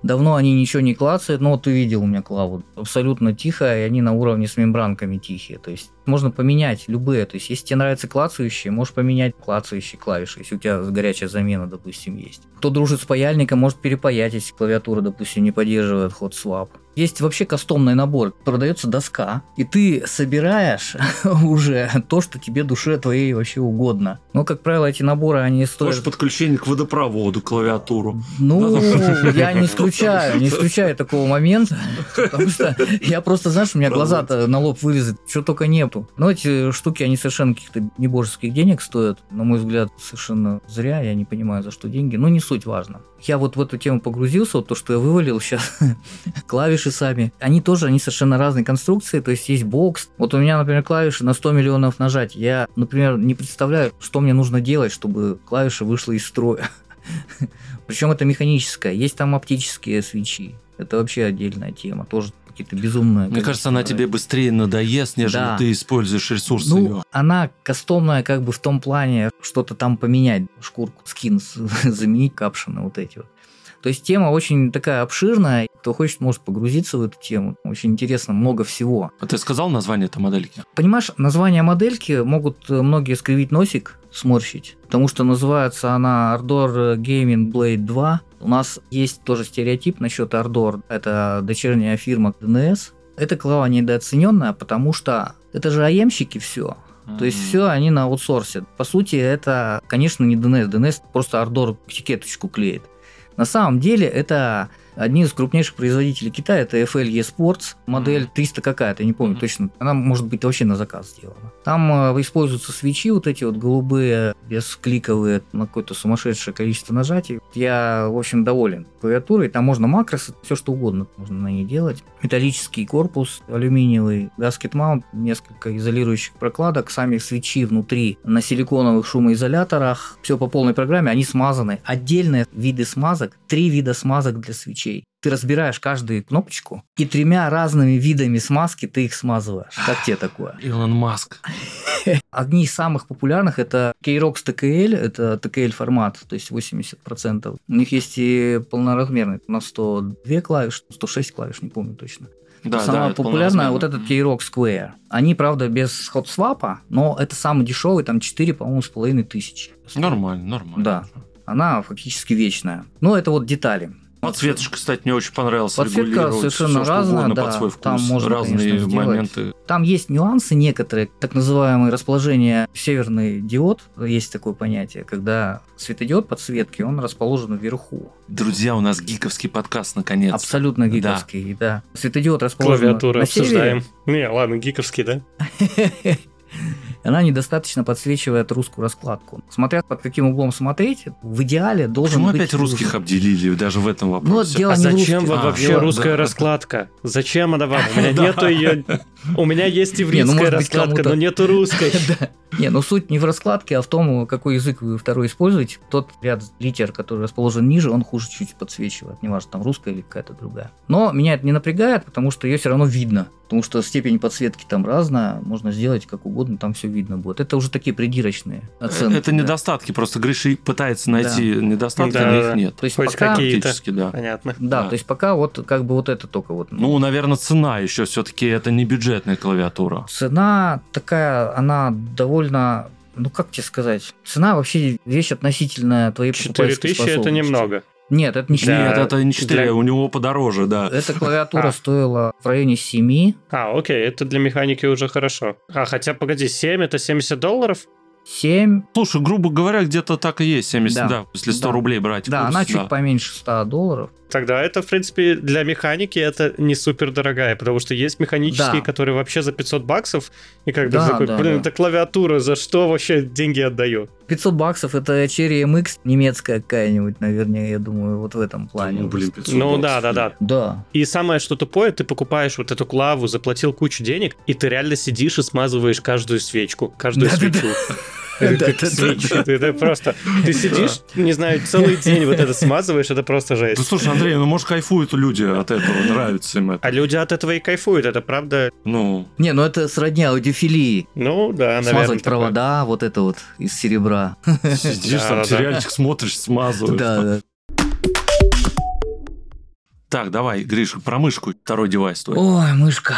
Давно они ничего не клацают, но вот ты видел у меня клаву. Абсолютно тихо, и они на уровне с мембранками тихие. То есть можно поменять любые. То есть если тебе нравятся клацающие, можешь поменять клацающие клавиши, если у тебя горячая замена, допустим, есть. Кто дружит с паяльником, может перепаять, если клавиатура, допустим, не поддерживает ход swap. Есть вообще кастомный набор. Продается доска, и ты собираешь уже то, что тебе душе твоей вообще угодно. Но, как правило, эти наборы, они стоят... Может, подключение к водопроводу, клавиатуру. Ну, я не исключаю, не исключаю такого момента, потому что я просто, знаешь, у меня глаза-то на лоб вылезут, что только нету. Но эти штуки, они совершенно каких-то небожеских денег стоят. На мой взгляд, совершенно зря, я не понимаю, за что деньги, но не суть важно. Я вот в эту тему погрузился, вот то, что я вывалил сейчас, клавиши сами, они тоже, они совершенно разные конструкции, то есть есть бокс. Вот у меня, например, клавиши на 100 миллионов нажать. Я, например, не представляю, что мне нужно делать, чтобы клавиша вышла из строя. Причем это механическое. Есть там оптические свечи. Это вообще отдельная тема. Тоже какие-то безумные. Мне кажется, она тебе быстрее надоест, нежели Да. ты используешь ресурсы Ну, ее. она кастомная как бы в том плане, что-то там поменять, шкурку, скин заменить, капшины вот эти вот. То есть тема очень такая обширная. Кто хочет, может погрузиться в эту тему. Очень интересно, много всего. А ты сказал название этой модельки? Понимаешь, название модельки могут э, многие скривить носик, сморщить, потому что называется она Ardor Gaming Blade 2. У нас есть тоже стереотип насчет Ardor. Это дочерняя фирма DNS. Эта клава недооцененная, потому что это же аемщики все. То есть все они на аутсорсе. По сути, это, конечно, не DNS. DNS просто Ardor этикеточку клеит. На самом деле это одни из крупнейших производителей Китая, это FL eSports, модель 300 какая-то, я не помню точно. Она может быть вообще на заказ сделана. Там э, используются свечи вот эти вот голубые, бескликовые, на какое-то сумасшедшее количество нажатий. Я, в общем, доволен клавиатурой. Там можно макросы, все что угодно можно на ней делать. Металлический корпус, алюминиевый, гаскет маунт, несколько изолирующих прокладок, сами свечи внутри на силиконовых шумоизоляторах. Все по полной программе, они смазаны. Отдельные виды смазок, три вида смазок для свечей. Ты разбираешь каждую кнопочку, и тремя разными видами смазки ты их смазываешь. Как тебе такое? Илон Маск. Одни из самых популярных это K-Rox TKL, это TKL формат, то есть 80%. У них есть и полноразмерный на 102 клавиш, 106 клавиш, не помню точно. Да, Самая да, это популярная вот полноразмерно. этот K-Rock Square. Они, правда, без ход-свапа, но это самый дешевый, там 4, по-моему, с половиной тысячи. Нормально, нормально. Да. Она фактически вечная. Но это вот детали. Подсветочка, кстати, мне очень понравилась. Подсветка совершенно что разная, угодно да. под свой вкус. Там можно, Разные конечно, сделать. моменты. Там есть нюансы некоторые, так называемое расположение северный диод, есть такое понятие, когда светодиод подсветки, он расположен вверху. Друзья, у нас гиковский подкаст наконец. Абсолютно гиковский, да. Светодиод расположен Клавиатуру на севере, обсуждаем. Не, ладно, гиковский, да? она недостаточно подсвечивает русскую раскладку. Смотря под каким углом смотреть, в идеале должен Почему быть опять русских русский. обделили даже в этом Ну, вот вопросе? дело А не зачем русских. вам А, вообще дело- русская да. раскладка? Зачем она вам? У меня нету ее... У меня есть ну, быть, раскладка, но нету русской. Не, ну суть не в раскладке, а в том, какой язык вы второй используете. Тот ряд литер, который расположен ниже, он хуже чуть подсвечивает. Неважно, там русская или какая-то другая. Но меня это не напрягает, потому что ее все равно видно. Потому что степень подсветки там разная, можно сделать как угодно, там все видно будет. Это уже такие придирочные оценки. Это да. недостатки, просто Гриша пытается найти недостатки, Да, но да, их да. нет. То есть Хоть пока... какие-то. Да. Понятно. Да, Да. то есть пока вот как бы вот это только вот. Ну, наверное, цена еще все-таки это не бюджетная клавиатура. Цена такая, она довольно, ну как тебе сказать, цена вообще вещь относительная твоей 4000 это способности. немного. Нет, это не Да. Нет, 4. это не 4, для- у него подороже, да. Эта клавиатура А. стоила в районе 7. А, окей, это для механики уже хорошо. А, хотя, погоди, 7 это 70 долларов? 7. Слушай, грубо говоря, где-то так и есть, 70, да, Да. если 100 Да. рублей брать. Да, курс, она чуть да. поменьше 100 долларов. Тогда это, в принципе, для механики это не супер дорогая, потому что есть механические, Да. которые вообще за 500 баксов, и как бы Да, такой, да, блин, да. это клавиатура, за что вообще деньги отдаю? 500 баксов это Cherry MX немецкая какая-нибудь, наверное, я думаю, вот в этом плане. Ну, блин, 500 Ну баксов. да, да, да. Да. И самое, что тупое, ты покупаешь вот эту клаву, заплатил кучу денег, и ты реально сидишь и смазываешь каждую свечку, каждую Да-да-да. свечу. Как свечи. Это просто... Ты сидишь, не знаю, целый день вот это смазываешь, это просто Ну, жесть. слушай, Андрей, ну, может, кайфуют люди от этого, нравится им это. А люди от этого и кайфуют, это правда. Ну, Не, ну это сродни аудиофилии. Ну да, наверное. Смазать такое. провода, вот это вот из серебра. сидишь там, сериальчик смотришь, смазываешь. Да, да. Так, давай, Гриш, про мышку, второй девайс твой. Ой, мышка.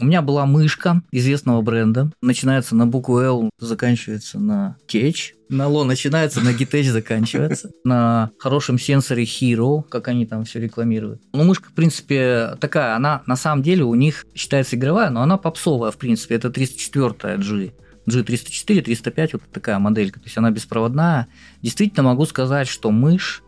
У меня была мышка известного бренда. Начинается на букву L, заканчивается на Tech. На Ло начинается, на Gitech заканчивается. На хорошем сенсоре Hero, как они там все рекламируют. Ну, мышка, в принципе, такая, она на самом деле у них считается игровая, но она попсовая, в принципе. Это 304 G. G304, 305, вот такая моделька. То есть она беспроводная. Действительно могу сказать, что мышь,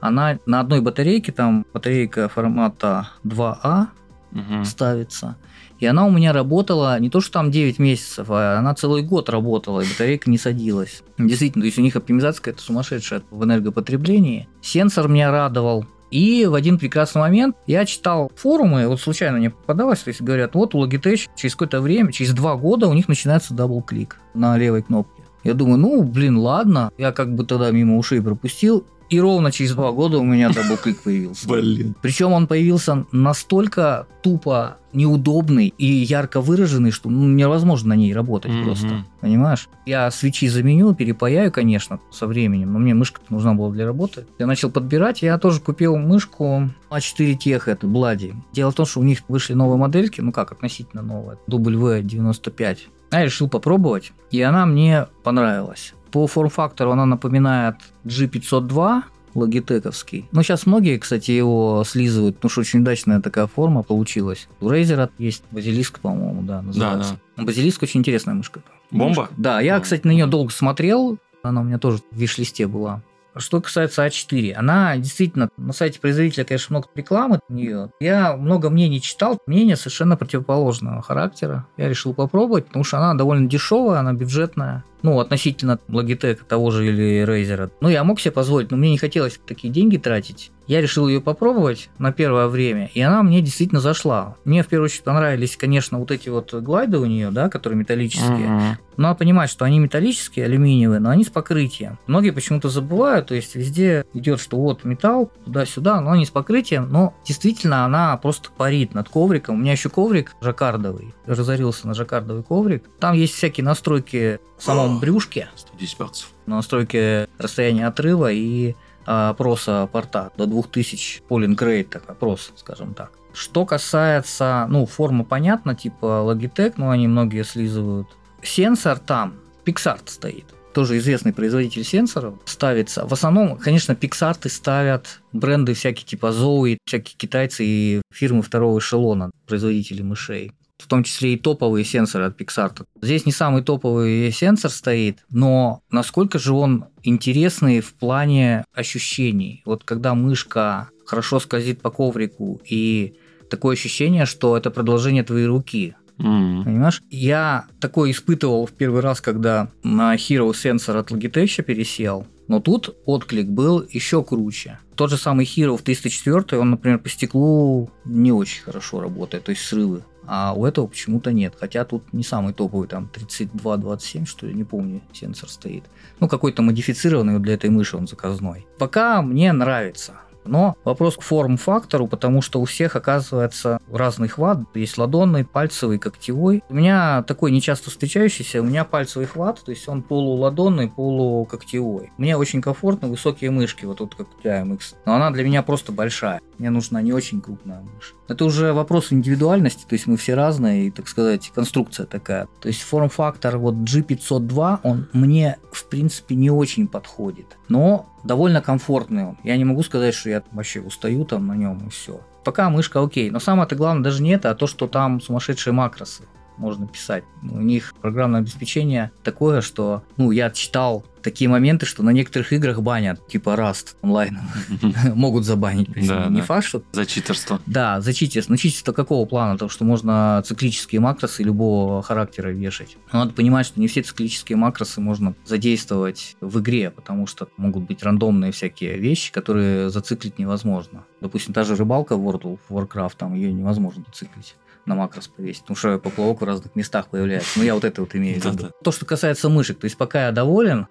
она на одной батарейке, там батарейка формата 2А Мгм. ставится. И она у меня работала не то, что там 9 месяцев, а она целый год работала, и батарейка не садилась. Действительно, то есть у них оптимизация какая-то сумасшедшая в энергопотреблении. Сенсор меня радовал. И в один прекрасный момент я читал форумы, вот случайно мне попадалось, то есть говорят, вот у Logitech через какое-то время, через два года у них начинается double-click на левой кнопке. Я думаю, ну, блин, ладно. Я как бы тогда мимо ушей пропустил. И ровно через два года у меня double-click появился. Блин. Причем он появился настолько тупо неудобный и ярко выраженный, что ну, невозможно на ней работать Мгм. просто. Понимаешь? Я свечи заменю, перепаяю, конечно, со временем, но мне мышка нужна была для работы. Я начал подбирать, я тоже купил мышку А4 Тех, это Блади. Дело в том, что у них вышли новые модельки, ну как, относительно новые, W95. Я решил попробовать, и она мне понравилась. По форм-фактору она напоминает G502, логитековский. Ну, сейчас многие, кстати, его слизывают, потому что очень удачная такая форма получилась. У Razer есть базилиск, по-моему, да, называется. Базилиск очень интересная мышка. Бомба? Мышка. Да, я, кстати, на нее долго смотрел. Она у меня тоже в виш-листе была. Что касается А4, она действительно, на сайте производителя, конечно, много рекламы у нее. Я много мнений читал, мнение совершенно противоположного характера. Я решил попробовать, потому что она довольно дешевая, она бюджетная. Ну, относительно Logitech того же или Razer. Ну, я мог себе позволить, но мне не хотелось такие деньги тратить. Я решил ее попробовать на первое время, и она мне действительно зашла. Мне в первую очередь понравились, конечно, вот эти вот глайды у нее, да, которые металлические. Мгм. Надо понимать, что они металлические, алюминиевые, но они с покрытием. Многие почему-то забывают, то есть везде идет, что вот металл, туда-сюда, но они с покрытием, но действительно она просто парит над ковриком. У меня еще коврик жаккардовый, разорился на жаккардовый коврик. Там есть всякие настройки в брюшке, 110 баксов. на настройке расстояния отрыва и а, опроса порта до 2000 polling rate, так, опрос, скажем так. Что касается, ну, форма понятна, типа Logitech, но они многие слизывают. Сенсор там, Pixart стоит. Тоже известный производитель сенсоров ставится. В основном, конечно, Pixart ставят бренды всякие типа Zoe, всякие китайцы и фирмы второго эшелона, производители мышей в том числе и топовые сенсоры от Pixar. Здесь не самый топовый сенсор стоит, но насколько же он интересный в плане ощущений. Вот когда мышка хорошо скользит по коврику и такое ощущение, что это продолжение твоей руки. Мгм. Понимаешь? Я такое испытывал в первый раз, когда на Hero сенсор от Logitech пересел. Но тут отклик был еще круче. Тот же самый Hero в 304, он, например, по стеклу не очень хорошо работает, то есть срывы. А у этого почему-то нет. Хотя тут не самый топовый, там 32-27, что ли, не помню, сенсор стоит. Ну, какой-то модифицированный для этой мыши он заказной. Пока мне нравится. Но вопрос к форм-фактору, потому что у всех оказывается разный хват. Есть ладонный, пальцевый, когтевой. У меня такой нечасто встречающийся, у меня пальцевый хват, то есть он полуладонный, полукогтевой. Мне очень комфортно высокие мышки, вот тут как у тебя MX. Но она для меня просто большая. Мне нужна не очень крупная мышь. Это уже вопрос индивидуальности, то есть мы все разные, и, так сказать, конструкция такая. То есть форм-фактор вот G502, он мне, в принципе, не очень подходит. Но довольно комфортный он. Я не могу сказать, что я вообще устаю там на нем и все. Пока мышка окей. Но самое-то главное даже не это, а то, что там сумасшедшие макросы можно писать. У них программное обеспечение такое, что, ну, я читал такие моменты, что на некоторых играх банят, типа Rust онлайн, могут забанить. Да, не да. факт, что За читерство. да, за читерство. Ну, читерство какого плана? То, что можно циклические макросы любого характера вешать. Но надо понимать, что не все циклические макросы можно задействовать в игре, потому что могут быть рандомные всякие вещи, которые зациклить невозможно. Допустим, та же рыбалка в World of Warcraft, там ее невозможно зациклить на макрос повесить, потому что поплавок в разных местах появляется. Ну, я вот это вот имею в виду. То, что касается мышек, то есть пока я доволен,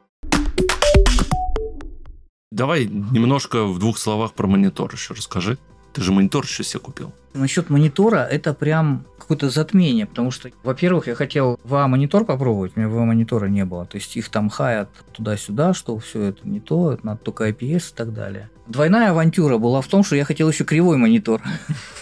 Давай немножко в двух словах про монитор еще расскажи. Ты же монитор еще себе купил. Насчет монитора, это прям какое-то затмение, потому что, во-первых, я хотел VA-монитор попробовать, у меня VA-монитора не было, то есть их там хаят туда-сюда, что все это не то, это надо только IPS и так далее. Двойная авантюра была в том, что я хотел еще кривой монитор.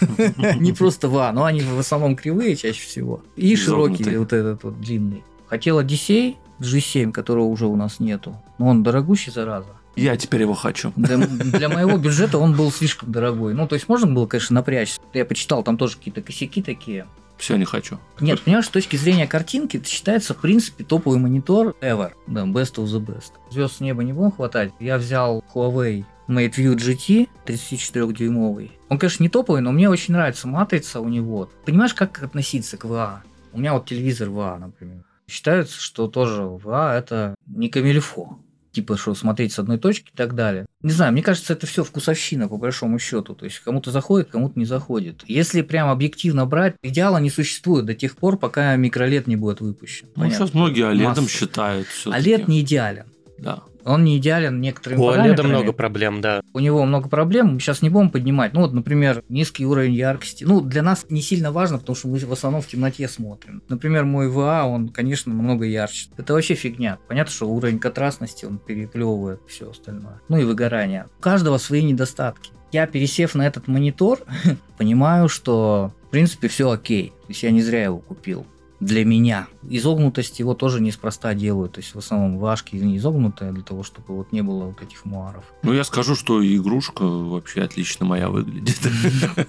Не просто VA, но они в основном кривые чаще всего. И широкий вот этот вот длинный. Хотел Odyssey G7, которого уже у нас нету. Но он дорогущий, зараза. Я теперь его хочу. Для, для моего бюджета он был слишком дорогой. Ну, то есть можно было, конечно, напрячься. Я почитал, там тоже какие-то косяки такие. Все, не хочу. Нет, понимаешь, с точки зрения картинки, это считается, в принципе, топовый монитор ever. Да, best of the best. Звезд с неба не будем хватать. Я взял Huawei MateView GT 34-дюймовый. Он, конечно, не топовый, но мне очень нравится матрица у него. Понимаешь, как относиться к VA? У меня вот телевизор VA, например. Считается, что тоже VA это не камильфо типа, что смотреть с одной точки и так далее. Не знаю, мне кажется, это все вкусовщина, по большому счету. То есть кому-то заходит, кому-то не заходит. Если прям объективно брать, идеала не существует до тех пор, пока микролет не будет выпущен. Ну, Понятно. сейчас многие OLED считают. OLED не идеален. Да. Он не идеален некоторыми У OLED много проблем, да. У него много проблем, сейчас не будем поднимать. Ну вот, например, низкий уровень яркости. Ну, для нас не сильно важно, потому что мы в основном в темноте смотрим. Например, мой VA, он, конечно, намного ярче. Это вообще фигня. Понятно, что уровень контрастности, он переплевывает все остальное. Ну и выгорание. У каждого свои недостатки. Я, пересев на этот монитор, понимаю, что, в принципе, все окей. То есть я не зря его купил для меня. Изогнутость его тоже неспроста делают. То есть в основном вашки не изогнутая для того, чтобы вот не было вот этих муаров. Ну, я скажу, что игрушка вообще отлично моя выглядит.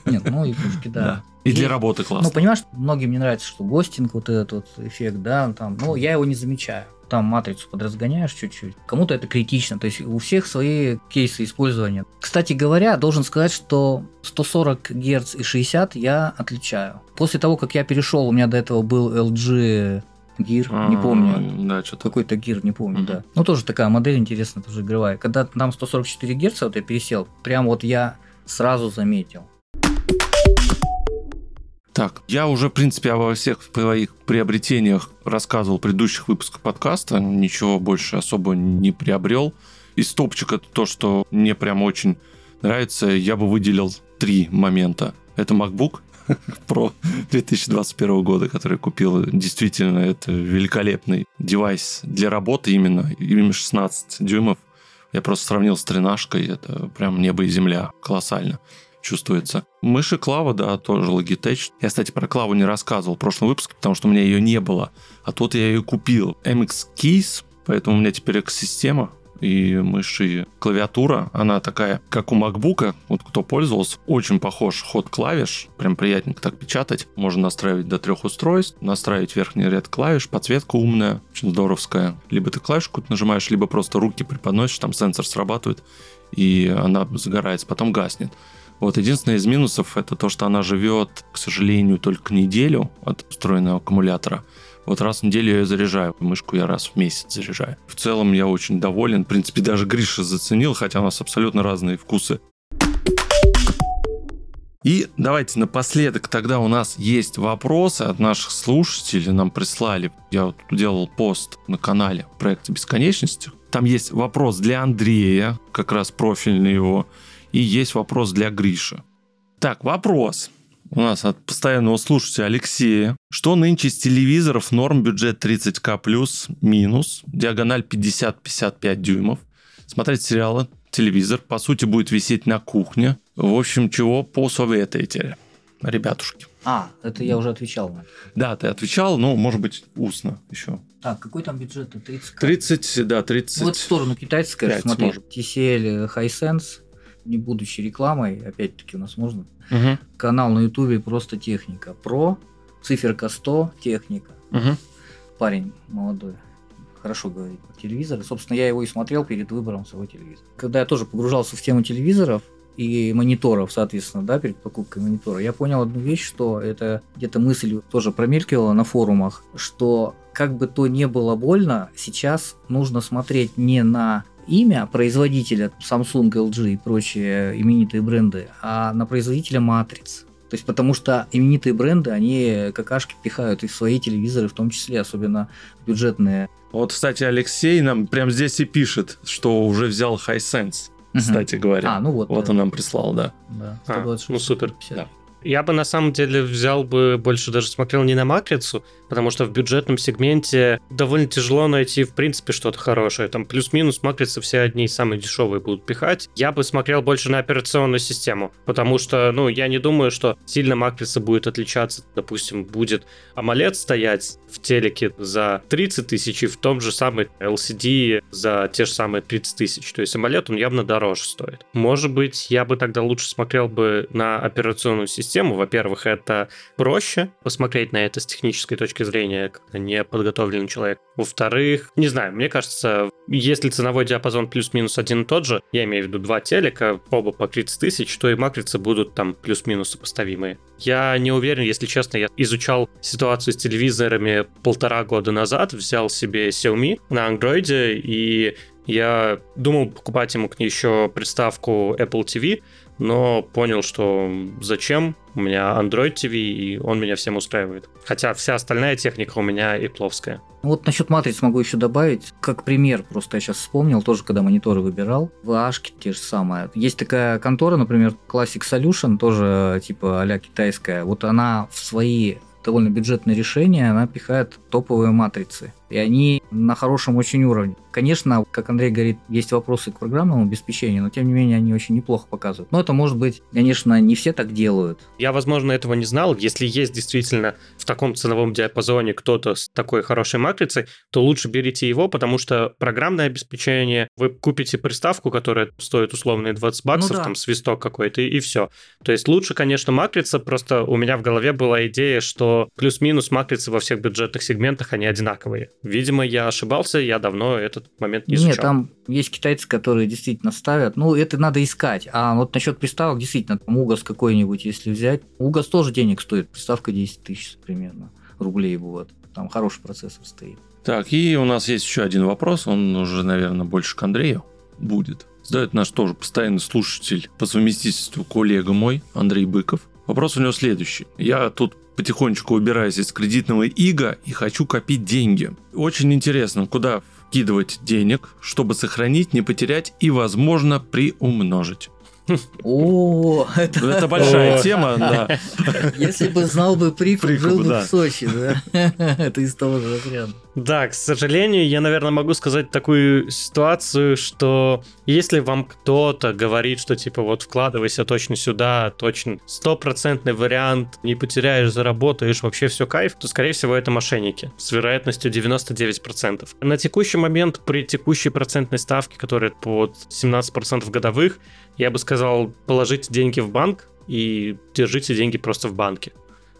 Нет, ну, игрушки, да. И для работы классно. Ну, понимаешь, многим не нравится, что гостинг, вот этот вот эффект, да, там, ну, я его не замечаю там матрицу подразгоняешь чуть-чуть. Кому-то это критично, то есть у всех свои кейсы использования. Кстати говоря, должен сказать, что 140 Гц и 60 я отличаю. После того, как я перешел, у меня до этого был LG Гир, не помню. Да, что-то. Какой-то гир, не помню, да. Ну, тоже такая модель интересная, тоже игровая. Когда там 144 Гц, вот я пересел, прям вот я сразу заметил. Так, я уже, в принципе, обо всех своих приобретениях рассказывал в предыдущих выпусках подкаста, ничего больше особо не приобрел. Из топчика то, что мне прям очень нравится, я бы выделил три момента. Это MacBook Pro 2021 года, который купил. Действительно, это великолепный девайс для работы именно, именно 16 дюймов. Я просто сравнил с тренажкой, это прям небо и земля, колоссально чувствуется. Мыши Клава, да, тоже Logitech. Я, кстати, про Клаву не рассказывал в прошлом выпуске, потому что у меня ее не было. А тут я ее купил. MX Keys, поэтому у меня теперь экосистема и мыши, клавиатура, она такая, как у макбука, вот кто пользовался, очень похож ход клавиш, прям приятненько так печатать. Можно настраивать до трех устройств, настраивать верхний ряд клавиш, подсветка умная, очень здоровская. Либо ты клавишку нажимаешь, либо просто руки преподносишь, там сенсор срабатывает, и она загорается, потом гаснет. Вот единственное из минусов это то, что она живет, к сожалению, только неделю от устроенного аккумулятора. Вот раз в неделю я ее заряжаю, мышку я раз в месяц заряжаю. В целом я очень доволен. В принципе, даже Гриша заценил, хотя у нас абсолютно разные вкусы. И давайте напоследок тогда у нас есть вопросы от наших слушателей, нам прислали. Я вот делал пост на канале проекта бесконечности. Там есть вопрос для Андрея, как раз профильный его. И есть вопрос для Гриши. Так, вопрос у нас от постоянного слушателя Алексея. Что нынче с телевизоров норм бюджет 30к плюс минус, диагональ 50-55 дюймов. Смотреть сериалы, телевизор, по сути, будет висеть на кухне. В общем, чего посоветуете, ребятушки? А, это я уже отвечал Да, ты отвечал, ну, может быть, устно еще. Так, какой там бюджет? 30 30, да, 30. Вот в сторону китайской, смотри, TCL Hisense не будучи рекламой, опять-таки у нас можно, угу. канал на ютубе просто техника. Про, циферка 100, техника. Угу. Парень молодой хорошо говорит про телевизор. собственно, я его и смотрел перед выбором своего телевизора. Когда я тоже погружался в тему телевизоров и мониторов, соответственно, да, перед покупкой монитора, я понял одну вещь, что это где-то мысль тоже промелькивала на форумах, что как бы то не было больно, сейчас нужно смотреть не на имя производителя Samsung, LG и прочие именитые бренды, а на производителя матриц. То есть потому что именитые бренды, они какашки пихают и в свои телевизоры, в том числе, особенно бюджетные. Вот, кстати, Алексей нам прямо здесь и пишет, что уже взял Hisense, кстати говоря. А, ну вот. Вот да. он нам прислал, да. Да, 126, а, ну супер. 50. Да. Я бы на самом деле взял бы больше даже смотрел не на матрицу, потому что в бюджетном сегменте довольно тяжело найти в принципе что-то хорошее. Там плюс-минус матрицы все одни самые дешевые будут пихать. Я бы смотрел больше на операционную систему, потому что, ну, я не думаю, что сильно матрица будет отличаться. Допустим, будет AMOLED стоять в телеке за 30 тысяч и в том же самом LCD за те же самые 30 тысяч. То есть AMOLED, он явно дороже стоит. Может быть, я бы тогда лучше смотрел бы на операционную систему. Во-первых, это проще посмотреть на это с технической точки зрения, как не подготовленный человек. Во-вторых, не знаю, мне кажется, если ценовой диапазон плюс-минус один и тот же, я имею в виду два телека, оба по 30 тысяч, то и матрицы будут там плюс-минус сопоставимые. Я не уверен, если честно, я изучал ситуацию с телевизорами полтора года назад, взял себе Xiaomi на андроиде, и я думал покупать ему еще приставку Apple TV, но понял, что зачем, у меня Android TV, и он меня всем устраивает. Хотя вся остальная техника у меня и пловская. Вот насчет матриц могу еще добавить, как пример, просто я сейчас вспомнил, тоже когда мониторы выбирал, в Ашке те же самые. Есть такая контора, например, Classic Solution, тоже типа а китайская, вот она в свои довольно бюджетные решения, она пихает топовые матрицы и они на хорошем очень уровне. Конечно, как Андрей говорит, есть вопросы к программному обеспечению, но тем не менее они очень неплохо показывают. Но это может быть, конечно, не все так делают. Я, возможно, этого не знал. Если есть действительно в таком ценовом диапазоне кто-то с такой хорошей матрицей, то лучше берите его, потому что программное обеспечение, вы купите приставку, которая стоит условные 20 баксов, ну, да. там свисток какой-то, и, и все. То есть лучше, конечно, матрица, просто у меня в голове была идея, что плюс-минус матрицы во всех бюджетных сегментах, они одинаковые. Видимо, я ошибался, я давно этот момент не изучал. Нет, там есть китайцы, которые действительно ставят. Ну, это надо искать. А вот насчет приставок, действительно, там Угас какой-нибудь, если взять. Угас тоже денег стоит. Приставка 10 тысяч примерно рублей вот. Там хороший процессор стоит. Так, и у нас есть еще один вопрос. Он уже, наверное, больше к Андрею будет. Задает наш тоже постоянный слушатель по совместительству коллега мой, Андрей Быков. Вопрос у него следующий. Я тут потихонечку убираюсь из кредитного ига и хочу копить деньги. Очень интересно, куда вкидывать денег, чтобы сохранить, не потерять и, возможно, приумножить. О, это... это большая тема, да. Если бы знал бы прикуп, жил бы в Сочи, да. Это из того же разряда. Да, к сожалению, я, наверное, могу сказать такую ситуацию, что если вам кто-то говорит, что типа вот вкладывайся точно сюда, точно стопроцентный вариант, не потеряешь, заработаешь, вообще все кайф, то, скорее всего, это мошенники с вероятностью 99%. На текущий момент при текущей процентной ставке, которая под 17% годовых, я бы сказал, положите деньги в банк и держите деньги просто в банке.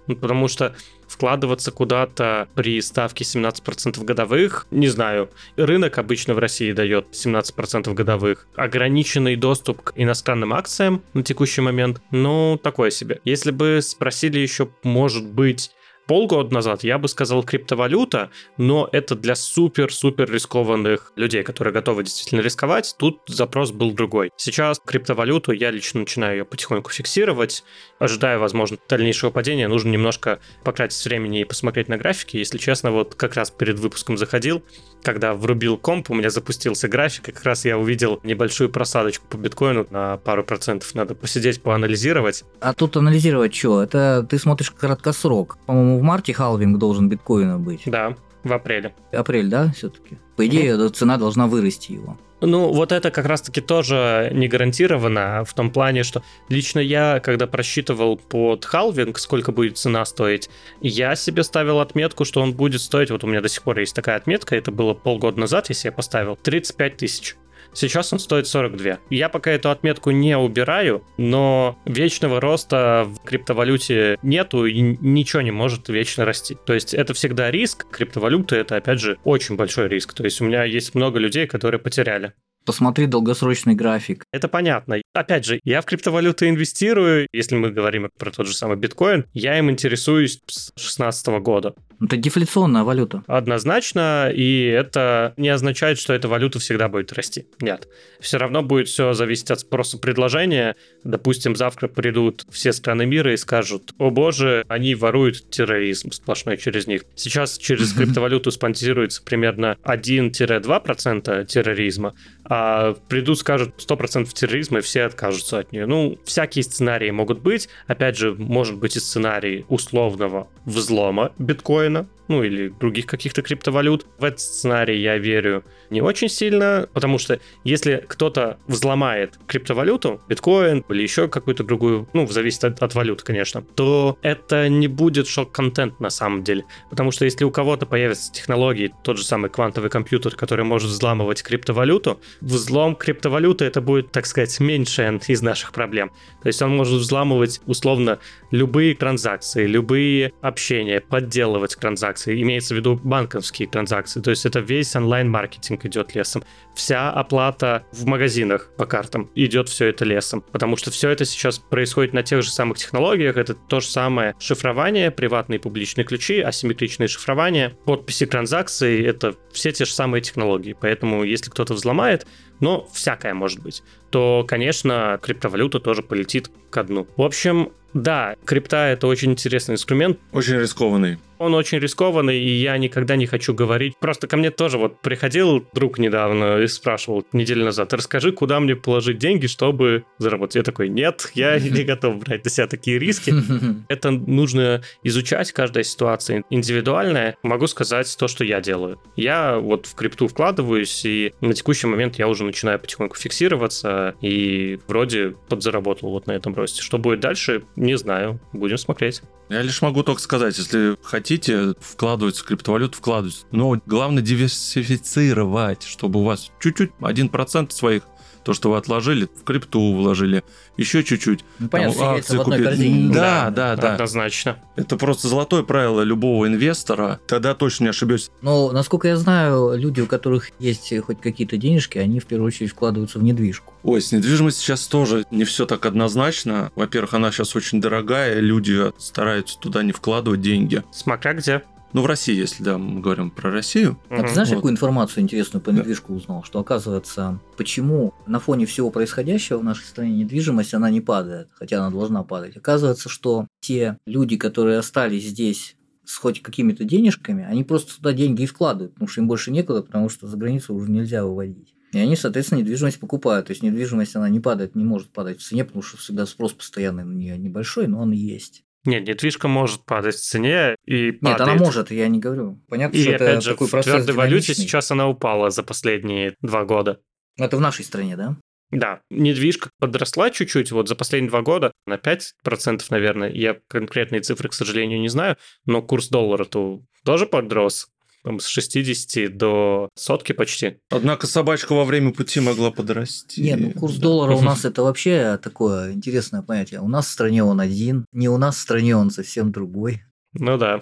Ну, потому что вкладываться куда-то при ставке 17% годовых, не знаю, рынок обычно в России дает 17% годовых, ограниченный доступ к иностранным акциям на текущий момент, ну, такое себе. Если бы спросили еще, может быть, полгода назад я бы сказал криптовалюта, но это для супер-супер рискованных людей, которые готовы действительно рисковать. Тут запрос был другой. Сейчас криптовалюту я лично начинаю ее потихоньку фиксировать, ожидая, возможно, дальнейшего падения. Нужно немножко потратить времени и посмотреть на графики. Если честно, вот как раз перед выпуском заходил, когда врубил комп, у меня запустился график, и как раз я увидел небольшую просадочку по биткоину на пару процентов. Надо посидеть, поанализировать. А тут анализировать что? Это ты смотришь краткосрок. По-моему, в марте халвинг должен биткоина быть. Да, в апреле. Апрель, да, все-таки? По идее, цена должна вырасти его. Ну, вот это как раз-таки тоже не гарантировано в том плане, что лично я, когда просчитывал под халвинг, сколько будет цена стоить, я себе ставил отметку, что он будет стоить, вот у меня до сих пор есть такая отметка, это было полгода назад, я себе поставил, 35 тысяч. Сейчас он стоит 42. Я пока эту отметку не убираю, но вечного роста в криптовалюте нету и ничего не может вечно расти. То есть это всегда риск. Криптовалюта это, опять же, очень большой риск. То есть у меня есть много людей, которые потеряли. Посмотри долгосрочный график. Это понятно. Опять же, я в криптовалюты инвестирую. Если мы говорим про тот же самый биткоин, я им интересуюсь с 2016 года. Это дефляционная валюта. Однозначно, и это не означает, что эта валюта всегда будет расти. Нет. Все равно будет все зависеть от спроса предложения. Допустим, завтра придут все страны мира и скажут, о боже, они воруют терроризм сплошной через них. Сейчас через криптовалюту спонсируется примерно 1-2% терроризма, а придут, скажут 100% терроризма, и все откажутся от нее. Ну, всякие сценарии могут быть. Опять же, может быть и сценарий условного взлома биткоина, устроено ну или других каких-то криптовалют. В этот сценарий я верю не очень сильно, потому что если кто-то взломает криптовалюту, биткоин или еще какую-то другую, ну, зависит от, от валют, конечно, то это не будет шок-контент на самом деле. Потому что если у кого-то появятся технологии, тот же самый квантовый компьютер, который может взламывать криптовалюту, взлом криптовалюты это будет, так сказать, меньше из наших проблем. То есть он может взламывать условно любые транзакции, любые общения, подделывать транзакции, имеется в виду банковские транзакции. То есть это весь онлайн-маркетинг идет лесом. Вся оплата в магазинах по картам идет все это лесом. Потому что все это сейчас происходит на тех же самых технологиях. Это то же самое шифрование, приватные и публичные ключи, асимметричное шифрование, подписи транзакций. Это все те же самые технологии. Поэтому если кто-то взломает, но всякое может быть, то, конечно, криптовалюта тоже полетит ко дну. В общем, да, крипта это очень интересный инструмент. Очень рискованный. Он очень рискованный, и я никогда не хочу говорить. Просто ко мне тоже вот приходил друг недавно и спрашивал неделю назад, расскажи, куда мне положить деньги, чтобы заработать. Я такой, нет, я не готов брать на себя такие риски. Это нужно изучать, каждая ситуация индивидуальная. Могу сказать то, что я делаю. Я вот в крипту вкладываюсь, и на текущий момент я уже начинаю потихоньку фиксироваться, и вроде подзаработал вот на этом росте. Что будет дальше, не знаю. Будем смотреть. Я лишь могу только сказать, если хотите вкладывать в криптовалюту, вкладывайте. Но главное диверсифицировать, чтобы у вас чуть-чуть, 1% своих то, что вы отложили, в крипту вложили, еще чуть-чуть. Ну, понятно, там, в одной корзине. Да, да, да. Однозначно. Это просто золотое правило любого инвестора. Тогда точно не ошибешься. Но, насколько я знаю, люди, у которых есть хоть какие-то денежки, они в первую очередь вкладываются в недвижку. Ой, с недвижимостью сейчас тоже не все так однозначно. Во-первых, она сейчас очень дорогая, люди стараются туда не вкладывать деньги. Смотря где. Ну, в России, если да, мы говорим про Россию. А ты знаешь, вот. какую информацию интересную по недвижку узнал? Что оказывается, почему на фоне всего происходящего в нашей стране недвижимость, она не падает, хотя она должна падать. Оказывается, что те люди, которые остались здесь с хоть какими-то денежками, они просто туда деньги и вкладывают, потому что им больше некуда, потому что за границу уже нельзя выводить. И они, соответственно, недвижимость покупают. То есть недвижимость, она не падает, не может падать в цене, потому что всегда спрос постоянный на нее небольшой, но он есть. Нет, недвижка может падать в цене и Нет, падает. она может, я не говорю. Понятно, и что опять это же, такой в процесс твердой валюте динамичный. сейчас она упала за последние два года. Это в нашей стране, да? Да, недвижка подросла чуть-чуть, вот за последние два года на 5%, наверное. Я конкретные цифры, к сожалению, не знаю, но курс доллара-то тоже подрос там, с 60 до сотки почти. Однако собачка во время пути могла подрасти. Нет, ну курс доллара у нас это вообще такое интересное понятие. У нас в стране он один, не у нас в стране он совсем другой. Ну да.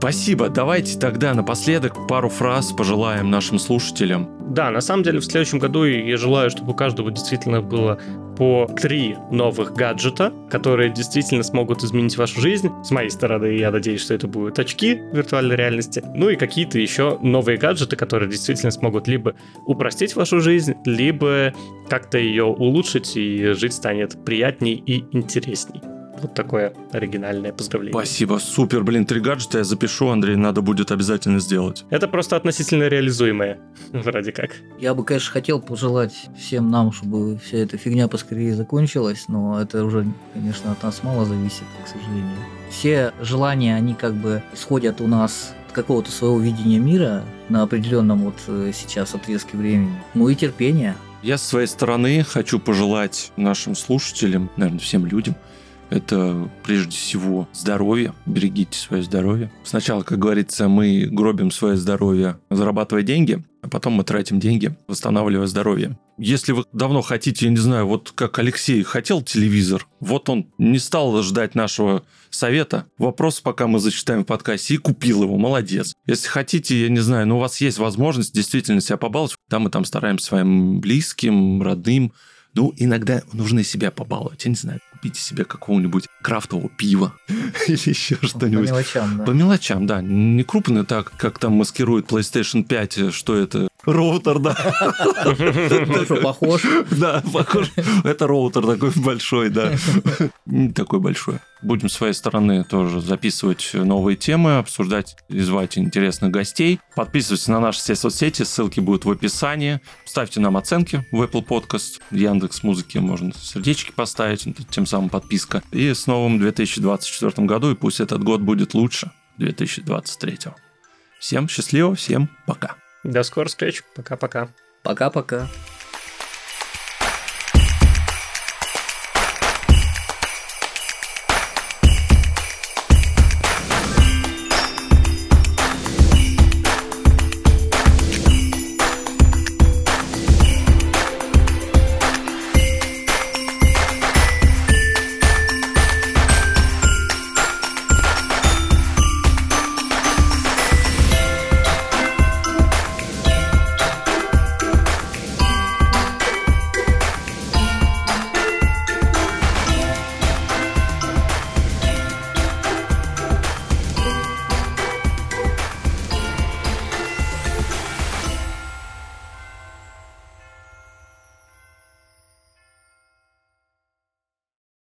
Спасибо. Давайте тогда напоследок пару фраз пожелаем нашим слушателям. Да, на самом деле в следующем году я желаю, чтобы у каждого действительно было по три новых гаджета, которые действительно смогут изменить вашу жизнь. С моей стороны, я надеюсь, что это будут очки виртуальной реальности. Ну и какие-то еще новые гаджеты, которые действительно смогут либо упростить вашу жизнь, либо как-то ее улучшить, и жить станет приятней и интересней. Вот такое оригинальное поздравление. Спасибо, супер, блин, три гаджета я запишу, Андрей, надо будет обязательно сделать. Это просто относительно реализуемое, вроде как. Я бы, конечно, хотел пожелать всем нам, чтобы вся эта фигня поскорее закончилась, но это уже, конечно, от нас мало зависит, к сожалению. Все желания, они как бы исходят у нас от какого-то своего видения мира на определенном вот э, сейчас отрезке времени. Ну и терпения. Я с своей стороны хочу пожелать нашим слушателям, наверное, всем людям, это прежде всего здоровье. Берегите свое здоровье. Сначала, как говорится, мы гробим свое здоровье, зарабатывая деньги, а потом мы тратим деньги, восстанавливая здоровье. Если вы давно хотите, я не знаю, вот как Алексей хотел телевизор, вот он не стал ждать нашего совета. Вопрос, пока мы зачитаем в подкасте, и купил его, молодец. Если хотите, я не знаю, но у вас есть возможность действительно себя побаловать, да, мы там стараемся своим близким, родным, Ну, иногда нужно себя побаловать. Я не знаю, купите себе какого-нибудь крафтового пива или еще что-нибудь. По мелочам, да. По мелочам, да. Не крупно так, как там маскирует PlayStation 5, что это роутер, да. Что, похож? Да, похож. Это роутер такой большой, да. Такой большой. Будем с своей стороны тоже записывать новые темы, обсуждать и звать интересных гостей. Подписывайтесь на наши все соцсети, ссылки будут в описании. Ставьте нам оценки в Apple Podcast, Яндекс Музыки, можно сердечки поставить, тем самым подписка. И с новым 2024 году, и пусть этот год будет лучше 2023. Всем счастливо, всем пока. До скорых встреч. Пока-пока. Пока-пока.